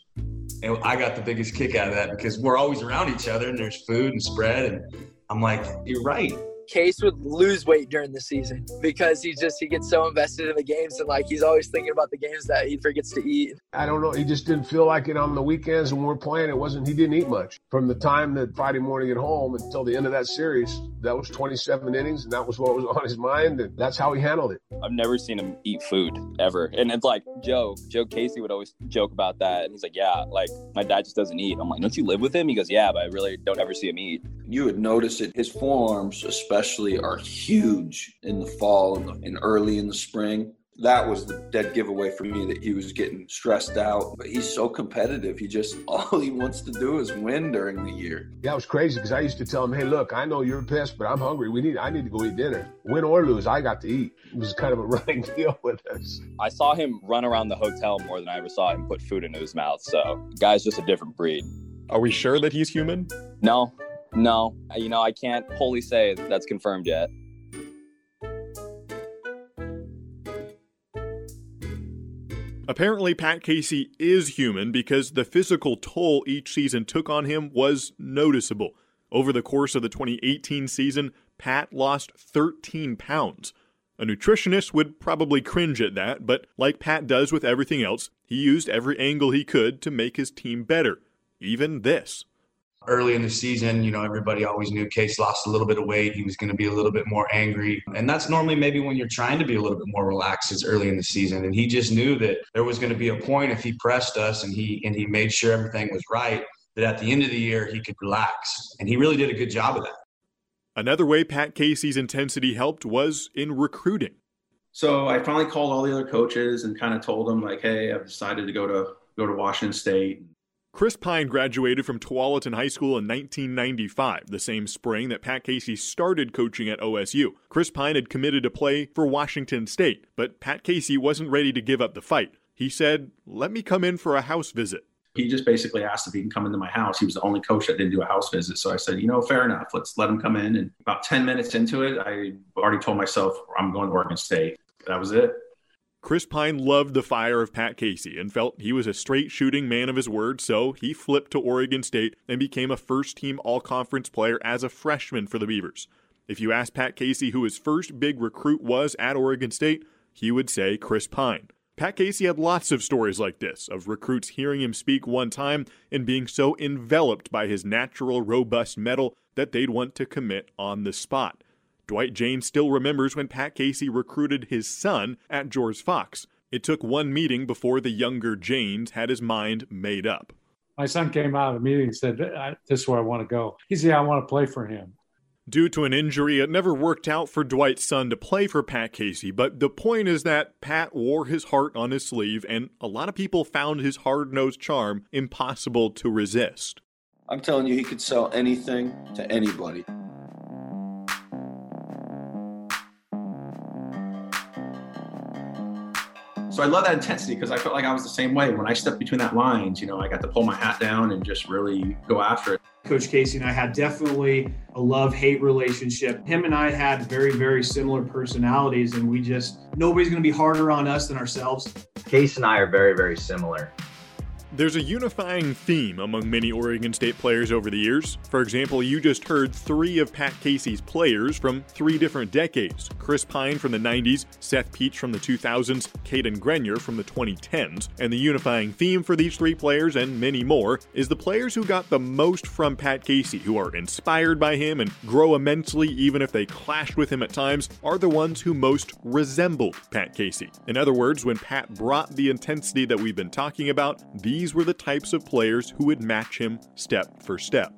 And I got the biggest kick out of that because we're always around each other and there's food and spread. And I'm like, you're right. Case would lose weight during the season because he just he gets so invested in the games and like he's always thinking about the games that he forgets to eat. I don't know. He just didn't feel like it on the weekends when we're playing. It wasn't. He didn't eat much from the time that Friday morning at home until the end of that series. That was 27 innings, and that was what was on his mind, and that's how he handled it. I've never seen him eat food ever, and it's like Joe. Joe Casey would always joke about that, and he's like, "Yeah, like my dad just doesn't eat." I'm like, "Don't you live with him?" He goes, "Yeah, but I really don't ever see him eat." You would notice it. His forearms, especially, are huge in the fall and, the, and early in the spring. That was the dead giveaway for me that he was getting stressed out. But he's so competitive. He just, all he wants to do is win during the year. Yeah, it was crazy because I used to tell him, hey, look, I know you're pissed, but I'm hungry. We need, I need to go eat dinner. Win or lose, I got to eat. It was kind of a running deal with us. I saw him run around the hotel more than I ever saw him put food into his mouth. So, guy's just a different breed. Are we sure that he's human? No, no. You know, I can't wholly say that's confirmed yet. Apparently, Pat Casey is human because the physical toll each season took on him was noticeable. Over the course of the 2018 season, Pat lost 13 pounds. A nutritionist would probably cringe at that, but like Pat does with everything else, he used every angle he could to make his team better. Even this early in the season, you know, everybody always knew Case lost a little bit of weight. He was going to be a little bit more angry. And that's normally maybe when you're trying to be a little bit more relaxed is early in the season. And he just knew that there was going to be a point if he pressed us and he and he made sure everything was right, that at the end of the year he could relax. And he really did a good job of that. Another way Pat Casey's intensity helped was in recruiting. So I finally called all the other coaches and kind of told them like, hey, I've decided to go to go to Washington State Chris Pine graduated from Tualatin High School in 1995, the same spring that Pat Casey started coaching at OSU. Chris Pine had committed to play for Washington State, but Pat Casey wasn't ready to give up the fight. He said, Let me come in for a house visit. He just basically asked if he can come into my house. He was the only coach that didn't do a house visit. So I said, you know, fair enough. Let's let him come in. And about 10 minutes into it, I already told myself I'm going to Oregon State. That was it. Chris Pine loved the fire of Pat Casey and felt he was a straight shooting man of his word, so he flipped to Oregon State and became a first team all conference player as a freshman for the Beavers. If you ask Pat Casey who his first big recruit was at Oregon State, he would say Chris Pine. Pat Casey had lots of stories like this of recruits hearing him speak one time and being so enveloped by his natural, robust metal that they'd want to commit on the spot. Dwight Jaynes still remembers when Pat Casey recruited his son at George Fox. It took one meeting before the younger Jaynes had his mind made up. My son came out of the meeting and said, This is where I want to go. He said, I want to play for him. Due to an injury, it never worked out for Dwight's son to play for Pat Casey, but the point is that Pat wore his heart on his sleeve, and a lot of people found his hard nosed charm impossible to resist. I'm telling you, he could sell anything to anybody. So I love that intensity because I felt like I was the same way. When I stepped between that lines, you know, I got to pull my hat down and just really go after it. Coach Casey and I had definitely a love hate relationship. Him and I had very, very similar personalities, and we just, nobody's going to be harder on us than ourselves. Case and I are very, very similar. There's a unifying theme among many Oregon State players over the years. For example, you just heard three of Pat Casey's players from three different decades Chris Pine from the 90s, Seth Peach from the 2000s, Cadyn Grenier from the 2010s. And the unifying theme for these three players and many more is the players who got the most from Pat Casey, who are inspired by him and grow immensely even if they clashed with him at times, are the ones who most resembled Pat Casey. In other words, when Pat brought the intensity that we've been talking about, these these were the types of players who would match him step for step.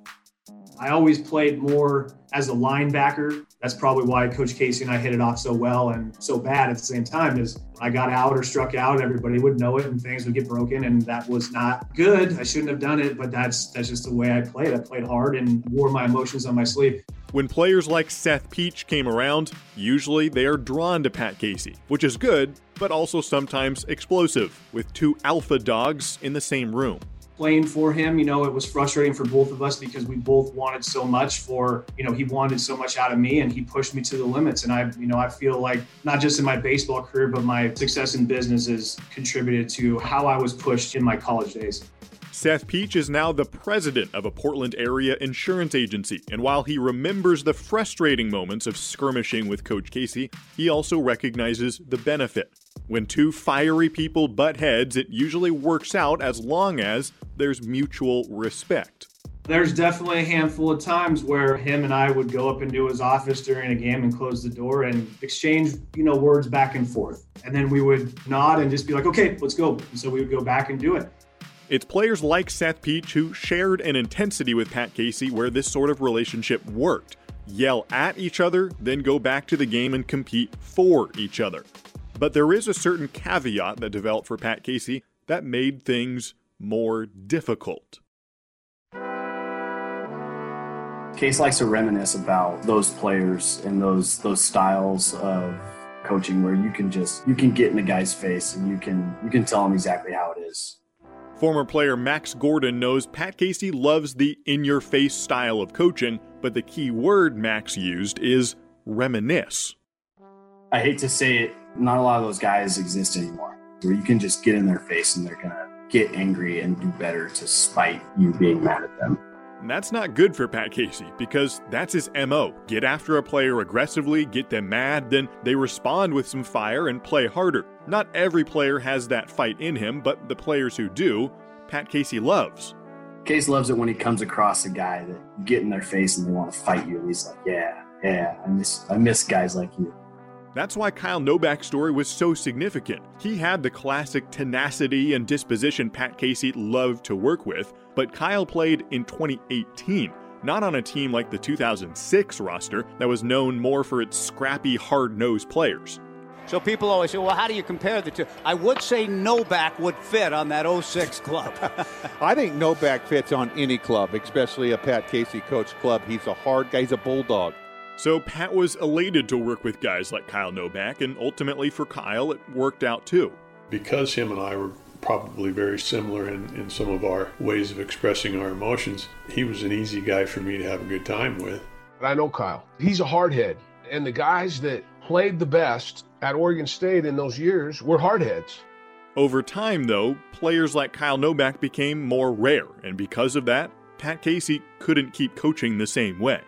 I always played more as a linebacker. That's probably why Coach Casey and I hit it off so well and so bad at the same time. Is I got out or struck out, everybody would know it, and things would get broken, and that was not good. I shouldn't have done it, but that's that's just the way I played. I played hard and wore my emotions on my sleeve. When players like Seth Peach came around, usually they are drawn to Pat Casey, which is good, but also sometimes explosive, with two alpha dogs in the same room playing for him, you know, it was frustrating for both of us because we both wanted so much for, you know, he wanted so much out of me and he pushed me to the limits. And I, you know, I feel like not just in my baseball career, but my success in business has contributed to how I was pushed in my college days. Seth Peach is now the president of a Portland area insurance agency, and while he remembers the frustrating moments of skirmishing with Coach Casey, he also recognizes the benefit. When two fiery people butt heads, it usually works out as long as there's mutual respect. There's definitely a handful of times where him and I would go up into his office during a game and close the door and exchange, you know, words back and forth. And then we would nod and just be like, okay, let's go. And so we would go back and do it. It's players like Seth Peach who shared an intensity with Pat Casey where this sort of relationship worked. Yell at each other, then go back to the game and compete for each other. But there is a certain caveat that developed for Pat Casey that made things more difficult. Case likes to reminisce about those players and those those styles of coaching where you can just you can get in the guy's face and you can you can tell him exactly how it is. Former player Max Gordon knows Pat Casey loves the in your face style of coaching, but the key word Max used is reminisce. I hate to say it, not a lot of those guys exist anymore. Where you can just get in their face and they're gonna get angry and do better to spite you being mad at them. And that's not good for Pat Casey because that's his MO. Get after a player aggressively, get them mad, then they respond with some fire and play harder. Not every player has that fight in him, but the players who do, Pat Casey loves. Case loves it when he comes across a guy that you get in their face and they want to fight you, and he's like, "Yeah, yeah, I miss, I miss guys like you." That's why Kyle Novak's story was so significant. He had the classic tenacity and disposition Pat Casey loved to work with, but Kyle played in 2018, not on a team like the 2006 roster that was known more for its scrappy, hard nosed players. So people always say, well, how do you compare the two? I would say Novak would fit on that 06 club. I think Novak fits on any club, especially a Pat Casey coach club. He's a hard guy, he's a bulldog. So Pat was elated to work with guys like Kyle Novak, and ultimately for Kyle, it worked out too. Because him and I were probably very similar in, in some of our ways of expressing our emotions, he was an easy guy for me to have a good time with. But I know Kyle. He's a hardhead. And the guys that played the best at Oregon State in those years were hardheads. Over time, though, players like Kyle Novak became more rare, and because of that, Pat Casey couldn't keep coaching the same way.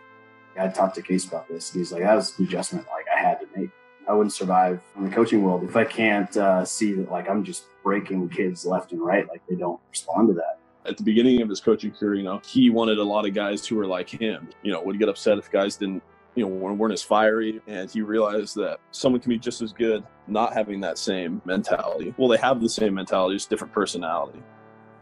I talked to Casey about this. and He's like, that was an adjustment like I had to make. I wouldn't survive in the coaching world if I can't uh, see that like I'm just breaking kids left and right. Like they don't respond to that. At the beginning of his coaching career, you know, he wanted a lot of guys who were like him. You know, would get upset if guys didn't, you know, weren't as fiery. And he realized that someone can be just as good not having that same mentality. Well, they have the same mentality, just different personality.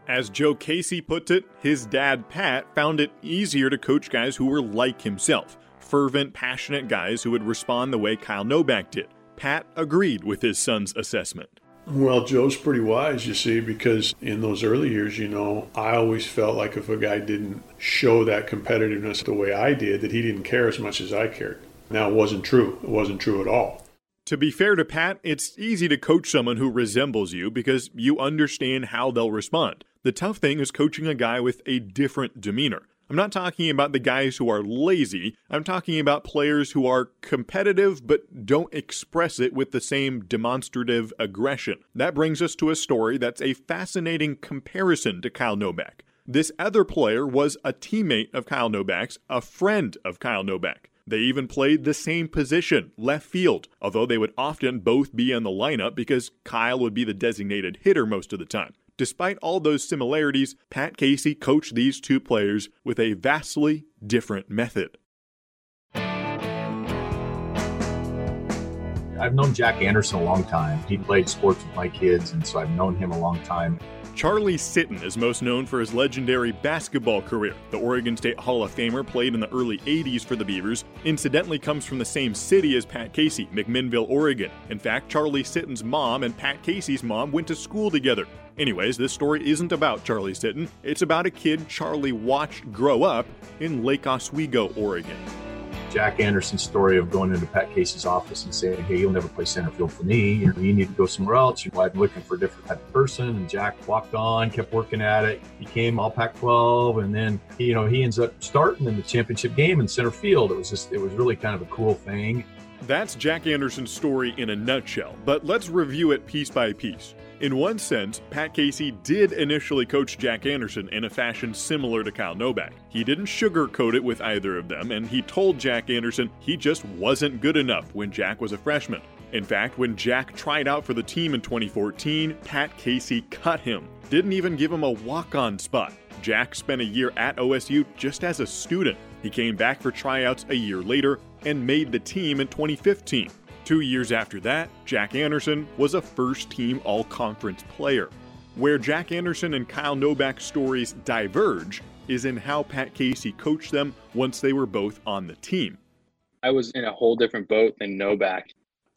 As Joe Casey puts it, his dad, Pat, found it easier to coach guys who were like himself fervent, passionate guys who would respond the way Kyle Novak did. Pat agreed with his son's assessment. Well, Joe's pretty wise, you see, because in those early years, you know, I always felt like if a guy didn't show that competitiveness the way I did, that he didn't care as much as I cared. Now, it wasn't true. It wasn't true at all. To be fair to Pat, it's easy to coach someone who resembles you because you understand how they'll respond. The tough thing is coaching a guy with a different demeanor. I'm not talking about the guys who are lazy. I'm talking about players who are competitive but don't express it with the same demonstrative aggression. That brings us to a story that's a fascinating comparison to Kyle Novak. This other player was a teammate of Kyle Novak's, a friend of Kyle Novak. They even played the same position, left field, although they would often both be in the lineup because Kyle would be the designated hitter most of the time. Despite all those similarities, Pat Casey coached these two players with a vastly different method. I've known Jack Anderson a long time. He played sports with my kids, and so I've known him a long time. Charlie Sitton is most known for his legendary basketball career. The Oregon State Hall of Famer played in the early 80s for the Beavers, incidentally comes from the same city as Pat Casey, McMinnville, Oregon. In fact, Charlie Sitton's mom and Pat Casey's mom went to school together. Anyways, this story isn't about Charlie Sitton. It's about a kid Charlie watched grow up in Lake Oswego, Oregon. Jack Anderson's story of going into Pat Casey's office and saying, "Hey, you'll never play center field for me. You, know, you need to go somewhere else. I'm looking for a different type of person." And Jack walked on, kept working at it, became All Pac-12, and then you know he ends up starting in the championship game in center field. It was just, it was really kind of a cool thing. That's Jack Anderson's story in a nutshell, but let's review it piece by piece. In one sense, Pat Casey did initially coach Jack Anderson in a fashion similar to Kyle Novak. He didn't sugarcoat it with either of them, and he told Jack Anderson he just wasn't good enough when Jack was a freshman. In fact, when Jack tried out for the team in 2014, Pat Casey cut him, didn't even give him a walk on spot. Jack spent a year at OSU just as a student. He came back for tryouts a year later and made the team in 2015. Two years after that, Jack Anderson was a first team all conference player. Where Jack Anderson and Kyle Novak's stories diverge is in how Pat Casey coached them once they were both on the team. I was in a whole different boat than Novak.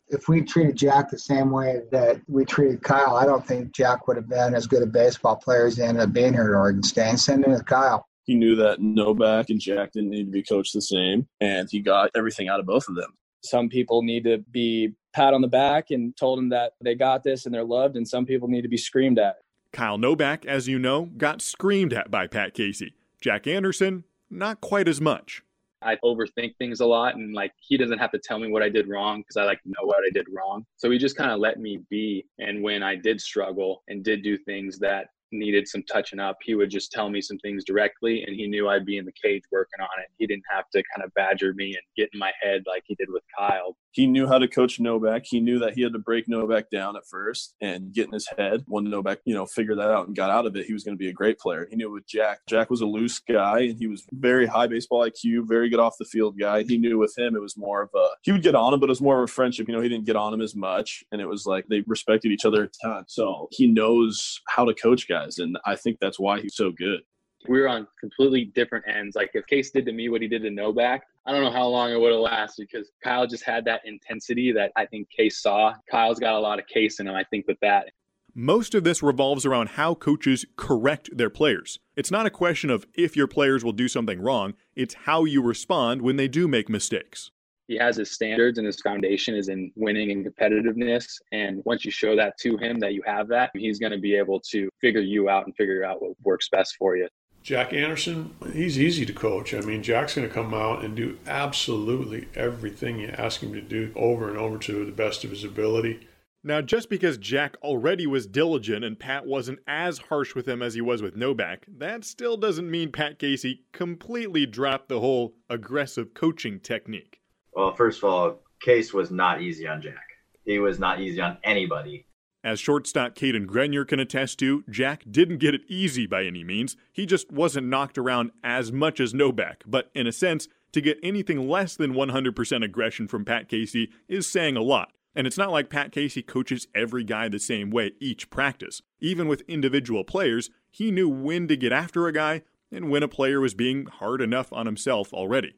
If we treated Jack the same way that we treated Kyle, I don't think Jack would have been as good a baseball player as he ended up being here at Oregon State. And same with Kyle. He knew that Novak and Jack didn't need to be coached the same, and he got everything out of both of them some people need to be pat on the back and told them that they got this and they're loved, and some people need to be screamed at. Kyle Novak, as you know, got screamed at by Pat Casey. Jack Anderson, not quite as much. I overthink things a lot, and like he doesn't have to tell me what I did wrong because I like know what I did wrong. So he just kind of let me be. And when I did struggle and did do things that needed some touching up, he would just tell me some things directly, and he knew I'd be in the cage working on it. He didn't have to kind of badger me and get in my head like he did with Kyle. He knew how to coach Novak. He knew that he had to break Novak down at first and get in his head. When Novak, you know, figured that out and got out of it, he was going to be a great player. He knew with Jack. Jack was a loose guy, and he was very high baseball IQ, very good off the field guy. He knew with him it was more of a he would get on him, but it was more of a friendship. You know, he didn't get on him as much, and it was like they respected each other a ton. So he knows how to coach guys guys. And I think that's why he's so good. We were on completely different ends. Like if Case did to me what he did to Novak, I don't know how long it would have lasted because Kyle just had that intensity that I think Case saw. Kyle's got a lot of Case in him, I think, with that. Most of this revolves around how coaches correct their players. It's not a question of if your players will do something wrong, it's how you respond when they do make mistakes. He has his standards and his foundation is in winning and competitiveness. And once you show that to him that you have that, he's going to be able to figure you out and figure out what works best for you. Jack Anderson, he's easy to coach. I mean, Jack's going to come out and do absolutely everything you ask him to do over and over to the best of his ability. Now, just because Jack already was diligent and Pat wasn't as harsh with him as he was with Novak, that still doesn't mean Pat Casey completely dropped the whole aggressive coaching technique. Well, first of all, Case was not easy on Jack. He was not easy on anybody. As shortstop Cadyn Grenier can attest to, Jack didn't get it easy by any means. He just wasn't knocked around as much as Novak. But in a sense, to get anything less than 100% aggression from Pat Casey is saying a lot. And it's not like Pat Casey coaches every guy the same way each practice. Even with individual players, he knew when to get after a guy and when a player was being hard enough on himself already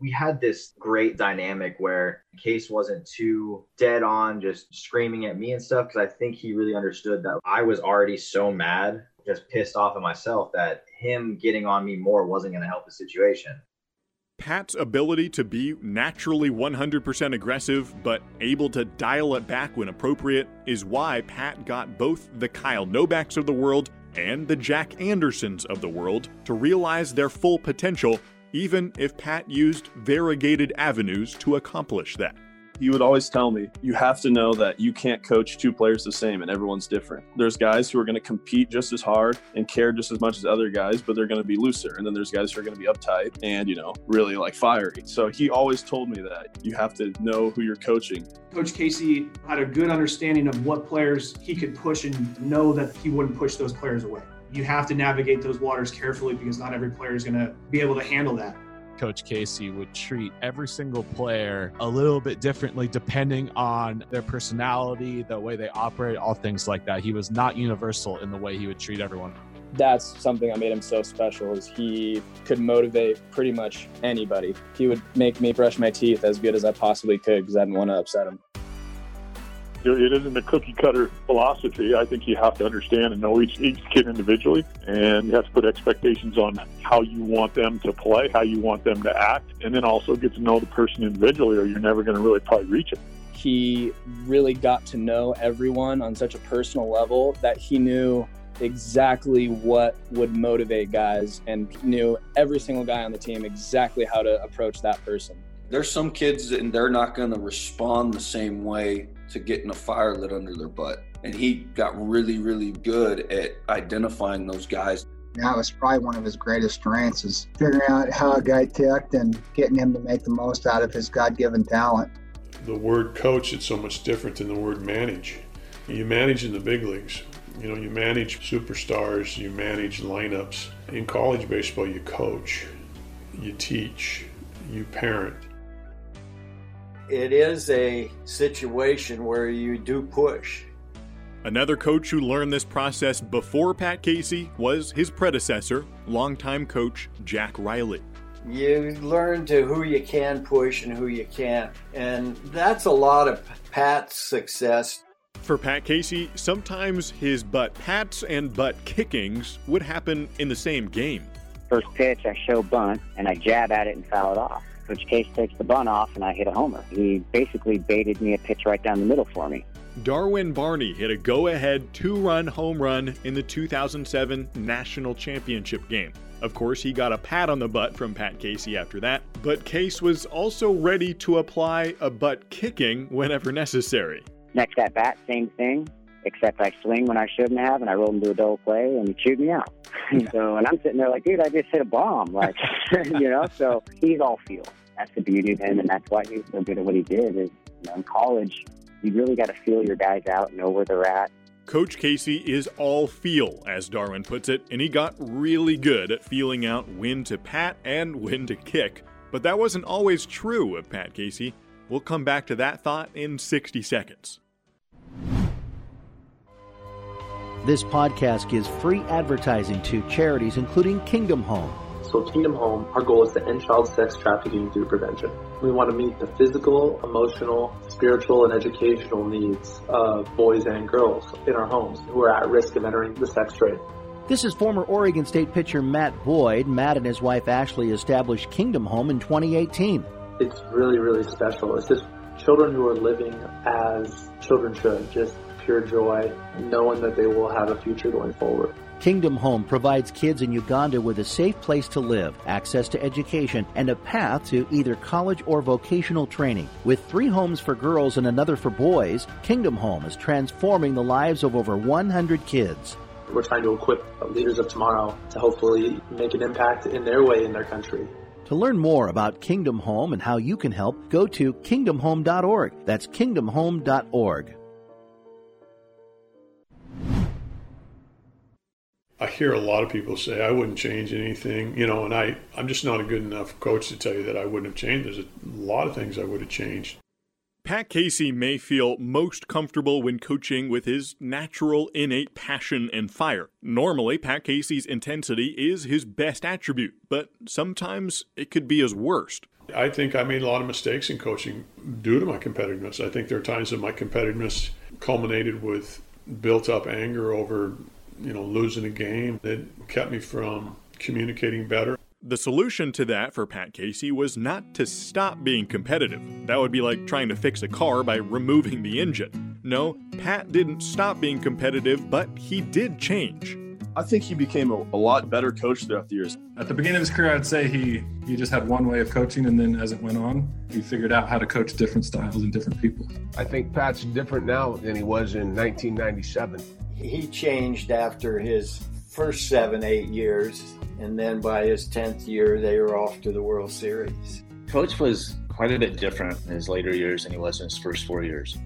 we had this great dynamic where Case wasn't too dead on, just screaming at me and stuff. Cause I think he really understood that I was already so mad, just pissed off at myself that him getting on me more wasn't going to help the situation. Pat's ability to be naturally 100% aggressive, but able to dial it back when appropriate, is why Pat got both the Kyle Novaks of the world and the Jack Andersons of the world to realize their full potential even if Pat used variegated avenues to accomplish that. He would always tell me, you have to know that you can't coach two players the same and everyone's different. There's guys who are going to compete just as hard and care just as much as other guys, but they're going to be looser. And then there's guys who are going to be uptight and, you know, really like fiery. So he always told me that you have to know who you're coaching. Coach Casey had a good understanding of what players he could push and know that he wouldn't push those players away you have to navigate those waters carefully because not every player is going to be able to handle that. Coach Casey would treat every single player a little bit differently depending on their personality, the way they operate, all things like that. He was not universal in the way he would treat everyone. That's something that made him so special is he could motivate pretty much anybody. He would make me brush my teeth as good as I possibly could because I didn't want to upset him it isn't a cookie cutter philosophy. I think you have to understand and know each, each kid individually, and you have to put expectations on how you want them to play, how you want them to act, and then also get to know the person individually, or you're never going to really probably reach it. He really got to know everyone on such a personal level that he knew exactly what would motivate guys and knew every single guy on the team exactly how to approach that person. There's some kids and they're not going to respond the same way to getting a fire lit under their butt. And he got really, really good at identifying those guys. That was probably one of his greatest strengths is figuring out how a guy ticked and getting him to make the most out of his God-given talent. The word coach is so much different than the word manage. You manage in the big leagues. You know, you manage superstars, you manage lineups. In college baseball, you coach, you teach, you parent it is a situation where you do push. Another coach who learned this process before Pat Casey was his predecessor, longtime coach Jack Riley. You learn to who you can push and who you can't. And that's a lot of Pat's success. For Pat Casey, sometimes his butt pats and butt kickings would happen in the same game. First pitch, I show bunt and I jab at it and foul it off. Coach Case takes the bunt off, and I hit a homer. He basically baited me a pitch right down the middle for me. Darwin Barney hit a go ahead two run home run in the 2007 National Championship game. Of course, he got a pat on the butt from Pat Casey after that, but Case was also ready to apply a butt kicking whenever necessary. Next at bat, same thing, except I swing when I shouldn't have, and I roll into a double play, and he chewed me out. so, and I'm sitting there like, dude, I just hit a bomb, like, you know. So he's all feel. That's the beauty of him, and that's why he's so good at what he did. Is you know, in college, you really got to feel your guys out, know where they're at. Coach Casey is all feel, as Darwin puts it, and he got really good at feeling out when to pat and when to kick. But that wasn't always true of Pat Casey. We'll come back to that thought in 60 seconds. This podcast gives free advertising to charities including Kingdom Home. So, Kingdom Home, our goal is to end child sex trafficking through prevention. We want to meet the physical, emotional, spiritual, and educational needs of boys and girls in our homes who are at risk of entering the sex trade. This is former Oregon State pitcher Matt Boyd. Matt and his wife Ashley established Kingdom Home in 2018. It's really, really special. It's just children who are living as children should, just pure joy, knowing that they will have a future going forward. Kingdom Home provides kids in Uganda with a safe place to live, access to education, and a path to either college or vocational training. With three homes for girls and another for boys, Kingdom Home is transforming the lives of over 100 kids. We're trying to equip leaders of tomorrow to hopefully make an impact in their way in their country. To learn more about Kingdom Home and how you can help, go to kingdomhome.org. That's kingdomhome.org. I hear a lot of people say I wouldn't change anything, you know, and I, I'm just not a good enough coach to tell you that I wouldn't have changed. There's a lot of things I would have changed. Pat Casey may feel most comfortable when coaching with his natural, innate passion and fire. Normally, Pat Casey's intensity is his best attribute, but sometimes it could be his worst. I think I made a lot of mistakes in coaching due to my competitiveness. I think there are times that my competitiveness culminated with built up anger over, you know, losing a game that kept me from communicating better. The solution to that for Pat Casey was not to stop being competitive. That would be like trying to fix a car by removing the engine. No, Pat didn't stop being competitive, but he did change. I think he became a, a, lot better coach throughout the years. At the beginning of his career, I'd say he he just had one way of coaching, and then as it went on, he figured out how to coach different styles and different people. I think Pat's different now than he was in 1997. He changed after his first seven, eight years and then by his 10th year, they were off to the World Series. Coach was quite a bit different in his later years than he was in his first four years.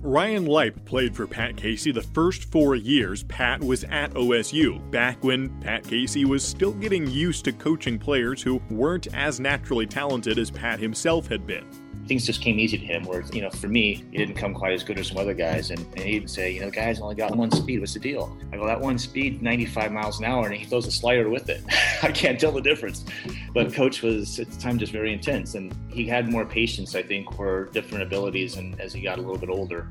Ryan Leip played for Pat Casey the first four years Pat was at OSU, back when Pat Casey was still getting used to coaching players who weren't as naturally talented as Pat himself had been things just came easy to him. Where you know, for me, he didn't come quite as good as some other guys, and, and he'd say, you know, guy's only got one speed. What's the deal? I go, that one speed, 95 miles an hour, and he throws a slider with it. I can't tell the difference. But coach was at the time just very intense, and he had more patience, I think, for different abilities, and as he got a little bit older.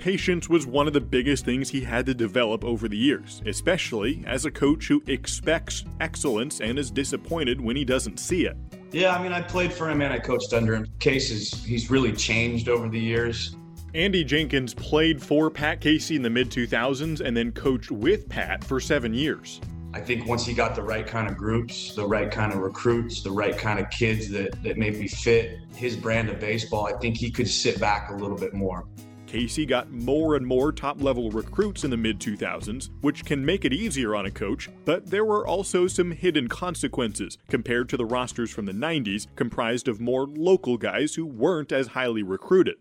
Patience was one of the biggest things he had to develop over the years, especially as a coach who expects excellence and is disappointed when he doesn't see it. Yeah, I mean, I played for him and I coached under him. Cases, he's really changed over the years. Andy Jenkins played for Pat Casey in the mid 2000s and then coached with Pat for seven years. I think once he got the right kind of groups, the right kind of recruits, the right kind of kids that, that maybe fit his brand of baseball, I think he could sit back a little bit more. Casey got more and more top level recruits in the mid 2000s, which can make it easier on a coach, but there were also some hidden consequences compared to the rosters from the 90s, comprised of more local guys who weren't as highly recruited.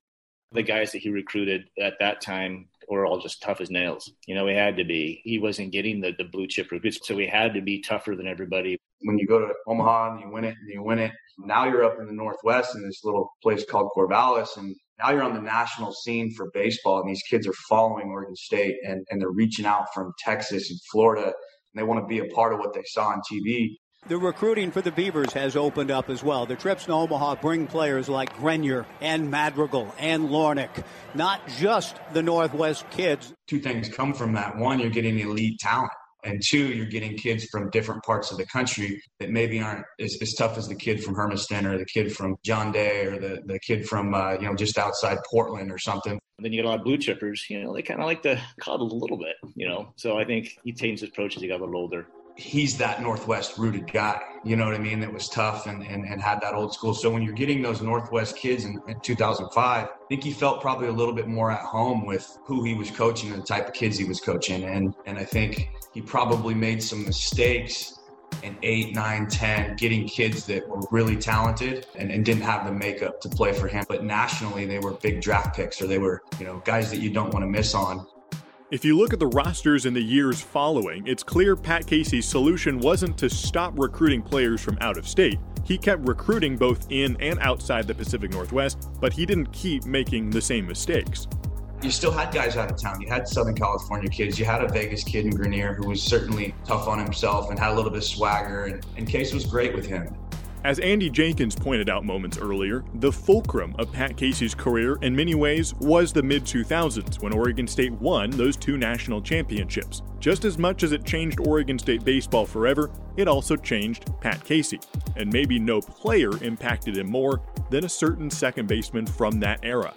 The guys that he recruited at that time were all just tough as nails. You know, we had to be. He wasn't getting the, the blue chip recruits, so we had to be tougher than everybody. When you go to Omaha and you win it and you win it, now you're up in the Northwest in this little place called Corvallis, and now you're on the national scene for baseball, and these kids are following Oregon State and, and they're reaching out from Texas and Florida, and they want to be a part of what they saw on TV. The recruiting for the Beavers has opened up as well. The trips to Omaha bring players like Grenier and Madrigal and Larnach, not just the Northwest kids. Two things come from that. One, you're getting elite talent. And two, you're getting kids from different parts of the country that maybe aren't as, as tough as the kid from Hermiston or the kid from John Day or the, the kid from, uh, you know, just outside Portland or something. And then you get a lot of blue chippers, you know, they kind of like to coddle a little bit, you know. So I think he changed his approach as he got a little older he's that Northwest rooted guy, you know what I mean? That was tough and, and, and had that old school. So when you're getting those Northwest kids in, in 2005, I think he felt probably a little bit more at home with who he was coaching and the type of kids he was coaching. And, and I think he probably made some mistakes in eight, nine, 10, getting kids that were really talented and, and didn't have the makeup to play for him. But nationally, they were big draft picks or they were, you know, guys that you don't want to miss on. If you look at the rosters in the years following, it's clear Pat Casey's solution wasn't to stop recruiting players from out of state. He kept recruiting both in and outside the Pacific Northwest, but he didn't keep making the same mistakes. You still had guys out of town. You had Southern California kids. You had a Vegas kid in Grenier who was certainly tough on himself and had a little bit of swagger. And, and Case was great with him. As Andy Jenkins pointed out moments earlier, the fulcrum of Pat Casey's career in many ways was the mid 2000s when Oregon State won those two national championships. Just as much as it changed Oregon State baseball forever, it also changed Pat Casey. And maybe no player impacted him more than a certain second baseman from that era.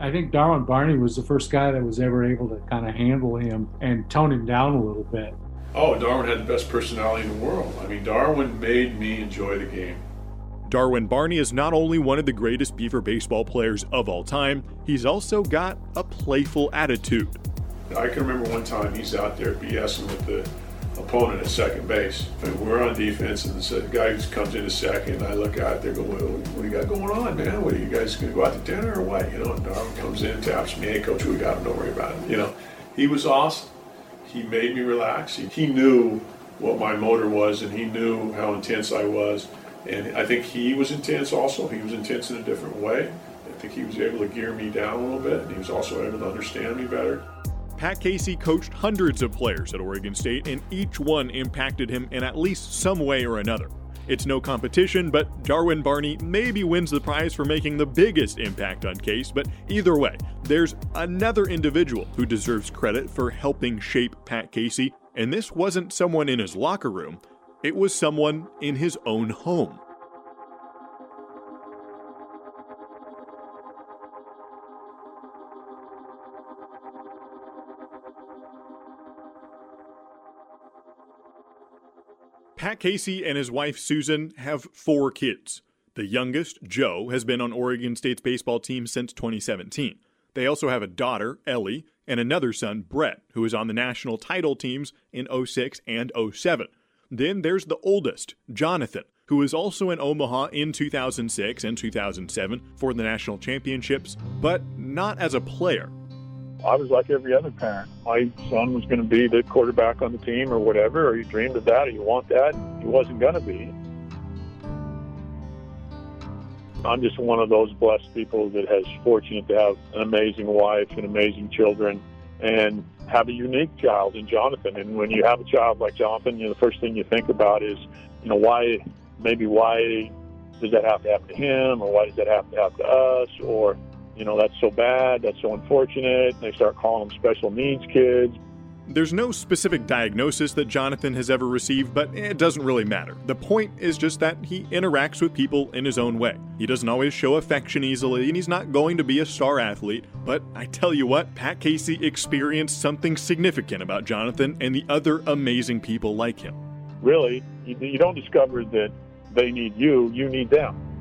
I think Darwin Barney was the first guy that was ever able to kind of handle him and tone him down a little bit. Oh, Darwin had the best personality in the world. I mean, Darwin made me enjoy the game. Darwin Barney is not only one of the greatest Beaver baseball players of all time, he's also got a playful attitude. I can remember one time he's out there BSing with the opponent at second base. And we're on defense, and the guy comes in a second, and I look out there, go, what, what do you got going on, man? What are you guys going to go out to dinner or what? You know, and Darwin comes in, taps me, hey, coach, we got him, don't worry about it. You know, he was awesome. He made me relax. He, he knew what my motor was, and he knew how intense I was. And I think he was intense also. He was intense in a different way. I think he was able to gear me down a little bit, and he was also able to understand me better. Pat Casey coached hundreds of players at Oregon State, and each one impacted him in at least some way or another. It's no competition, but Darwin Barney maybe wins the prize for making the biggest impact on Case, but either way, there's another individual who deserves credit for helping shape Pat Casey, and this wasn't someone in his locker room, it was someone in his own home. Pat Casey and his wife Susan have four kids. The youngest, Joe, has been on Oregon State's baseball team since 2017. They also have a daughter, Ellie, and another son, Brett, who is on the national title teams in 06 and 07. Then there's the oldest, Jonathan, who was also in Omaha in 2006 and 2007 for the national championships, but not as a player. I was like every other parent. My son was going to be the quarterback on the team or whatever, or you dreamed of that or you want that. He wasn't going to be. I'm just one of those blessed people that has fortunate to have an amazing wife and amazing children and have a unique child in Jonathan. And when you have a child like Jonathan, you know, the first thing you think about is, you know, why, maybe why does that have to happen to him or why does that have to happen to us or you know, that's so bad, that's so unfortunate. They start calling them special needs kids. There's no specific diagnosis that Jonathan has ever received, but it doesn't really matter. The point is just that he interacts with people in his own way. He doesn't always show affection easily, and he's not going to be a star athlete. But I tell you what, Pat Casey experienced something significant about Jonathan and the other amazing people like him. Really, you, you don't discover that they need you, you need them.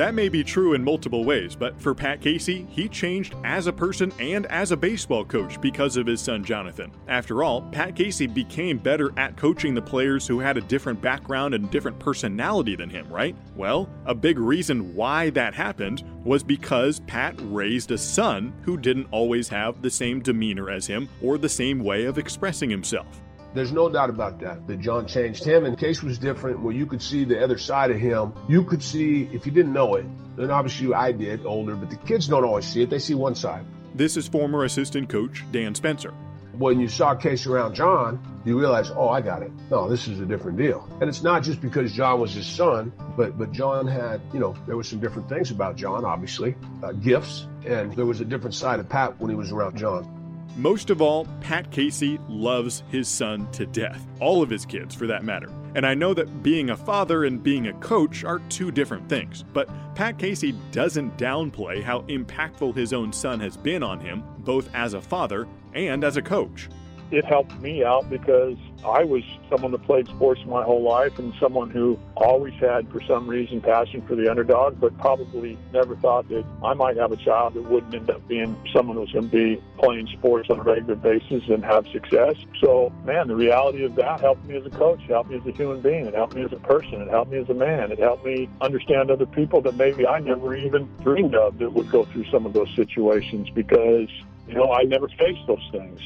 That may be true in multiple ways, but for Pat Casey, he changed as a person and as a baseball coach because of his son Jonathan. After all, Pat Casey became better at coaching the players who had a different background and different personality than him, right? Well, a big reason why that happened was because Pat raised a son who didn't always have the same demeanor as him or the same way of expressing himself. There's no doubt about that, that John changed him. And Case was different where you could see the other side of him. You could see, if you didn't know it, then obviously I did, older, but the kids don't always see it. They see one side. This is former assistant coach Dan Spencer. When you saw Case around John, you realize, oh, I got it. No, this is a different deal. And it's not just because John was his son, but but John had, you know, there were some different things about John, obviously, uh, gifts, and there was a different side of Pat when he was around John. Most of all, Pat Casey loves his son to death, all of his kids for that matter. And I know that being a father and being a coach are two different things, but Pat Casey doesn't downplay how impactful his own son has been on him, both as a father and as a coach it helped me out because I was someone that played sports my whole life and someone who always had, for some reason, passion for the underdog, but probably never thought that I might have a child that wouldn't end up being someone who's going to be playing sports on a regular basis and have success. So, man, the reality of that helped me as a coach, helped me as a human being, it helped me as a person, it helped me as a man, it helped me understand other people that maybe I never even dreamed of that would go through some of those situations because, you know, I never faced those things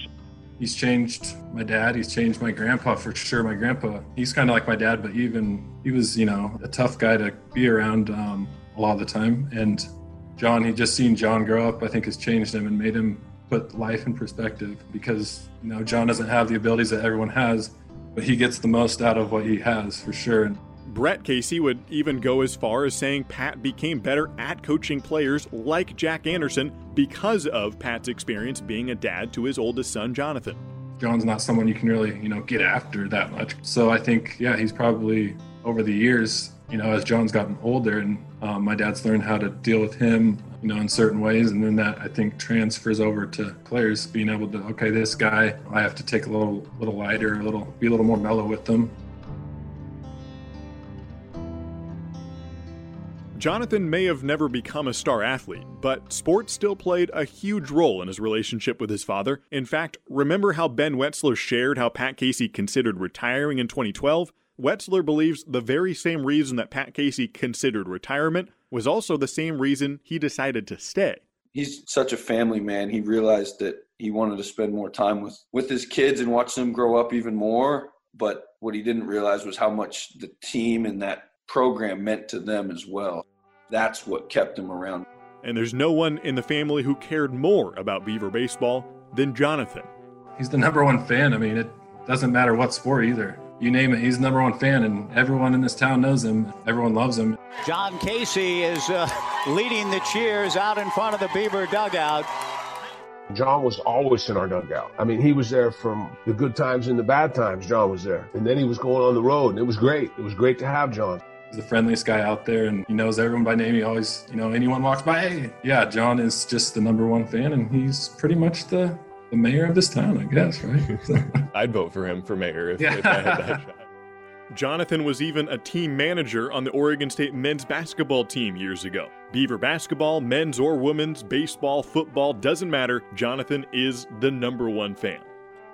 he's changed my dad he's changed my grandpa for sure my grandpa he's kind of like my dad but even he was you know a tough guy to be around um, a lot of the time and John, he just seen John grow up, I think has changed him and made him put life in perspective because, you know, John doesn't have the abilities that everyone has, but he gets the most out of what he has for sure. Brett Casey would even go as far as saying Pat became better at coaching players like Jack Anderson because of Pat's experience being a dad to his oldest son, Jonathan. John's not someone you can really, you know, get after that much. So I think, yeah, he's probably over the years, you know, as John's gotten older and um, my dad's learned how to deal with him, you know, in certain ways. And then that I think transfers over to players being able to, okay, this guy, I have to take a little, little lighter, a little, be a little more mellow with them. Jonathan may have never become a star athlete, but sports still played a huge role in his relationship with his father. In fact, remember how Ben Wetzler shared how Pat Casey considered retiring in 2012? Wetzler believes the very same reason that Pat Casey considered retirement was also the same reason he decided to stay. He's such a family man. He realized that he wanted to spend more time with, with his kids and watch them grow up even more. But what he didn't realize was how much the team and that program meant to them as well. That's what kept him around. And there's no one in the family who cared more about Beaver baseball than Jonathan. He's the number one fan. I mean, it doesn't matter what sport either. You name it, he's the number one fan, and everyone in this town knows him. Everyone loves him. John Casey is uh, leading the cheers out in front of the Beaver dugout. John was always in our dugout. I mean, he was there from the good times and the bad times. John was there. And then he was going on the road, and it was great. It was great to have John. He's the friendliest guy out there, and he knows everyone by name. He always, you know, anyone walks by, hey, yeah, John is just the number one fan, and he's pretty much the, the mayor of this town, I guess, right? I'd vote for him for mayor if, Yeah. if I had that shot. Jonathan was even a team manager on the Oregon State men's basketball team years ago. Beaver basketball, men's or women's, baseball, football, doesn't matter. Jonathan is the number one fan.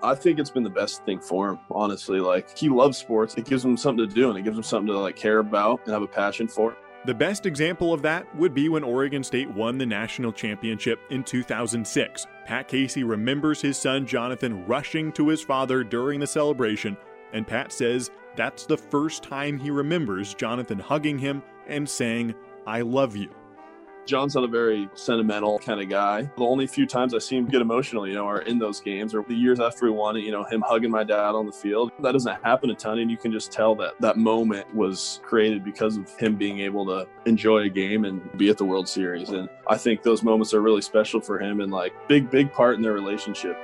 I think it's been the best thing for him, honestly. Like he loves sports. It gives him something to do and it gives him something to like care about and have a passion for. The best example of that would be when Oregon State won the national championship in 2006. Pat Casey remembers his son Jonathan rushing to his father during the celebration, and Pat says that's the first time he remembers Jonathan hugging him and saying, I love you. John's not a very sentimental kind of guy. The only few times I see him get emotional, you know, are in those games or the years after we won it, you know, him hugging my dad on the field. That doesn't happen a ton. And you can just tell that that moment was created because of him being able to enjoy a game and be at the World Series. And I think those moments are really special for him and like big, big part in their relationship.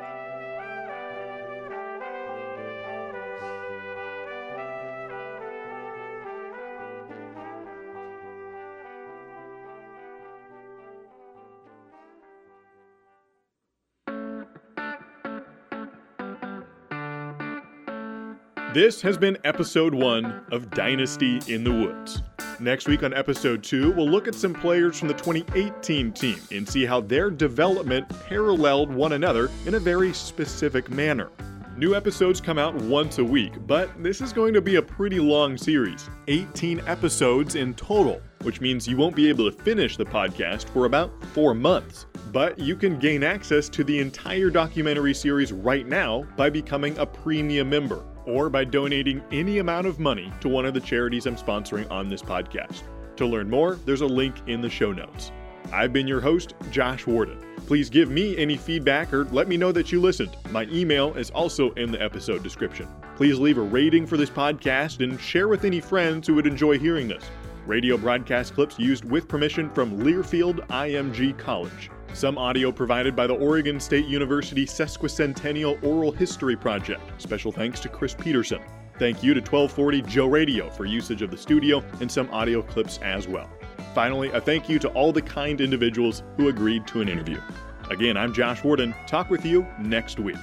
This has been episode one of Dynasty in the Woods. Next week on episode two, we'll look at some players from the 2018 team and see how their development paralleled one another in a very specific manner. New episodes come out once a week, but this is going to be a pretty long series 18 episodes in total, which means you won't be able to finish the podcast for about four months. But you can gain access to the entire documentary series right now by becoming a premium member or by donating any amount of money to one of the charities I'm sponsoring on this podcast. To learn more, there's a link in the show notes. I've been your host, Josh Worden. Please give me any feedback or let me know that you listened. My email is also in the episode description. Please leave a rating for this podcast and share with any friends who would enjoy hearing this. Radio broadcast clips used with permission from Learfield IMG College. Some audio provided by the Oregon State University Sesquicentennial Oral History Project. Special thanks to Chris Peterson. Thank you to 1240 Joe Radio for usage of the studio and some audio clips as well. Finally, a thank you to all the kind individuals who agreed to an interview. Again, I'm Josh Worden. Talk with you next week.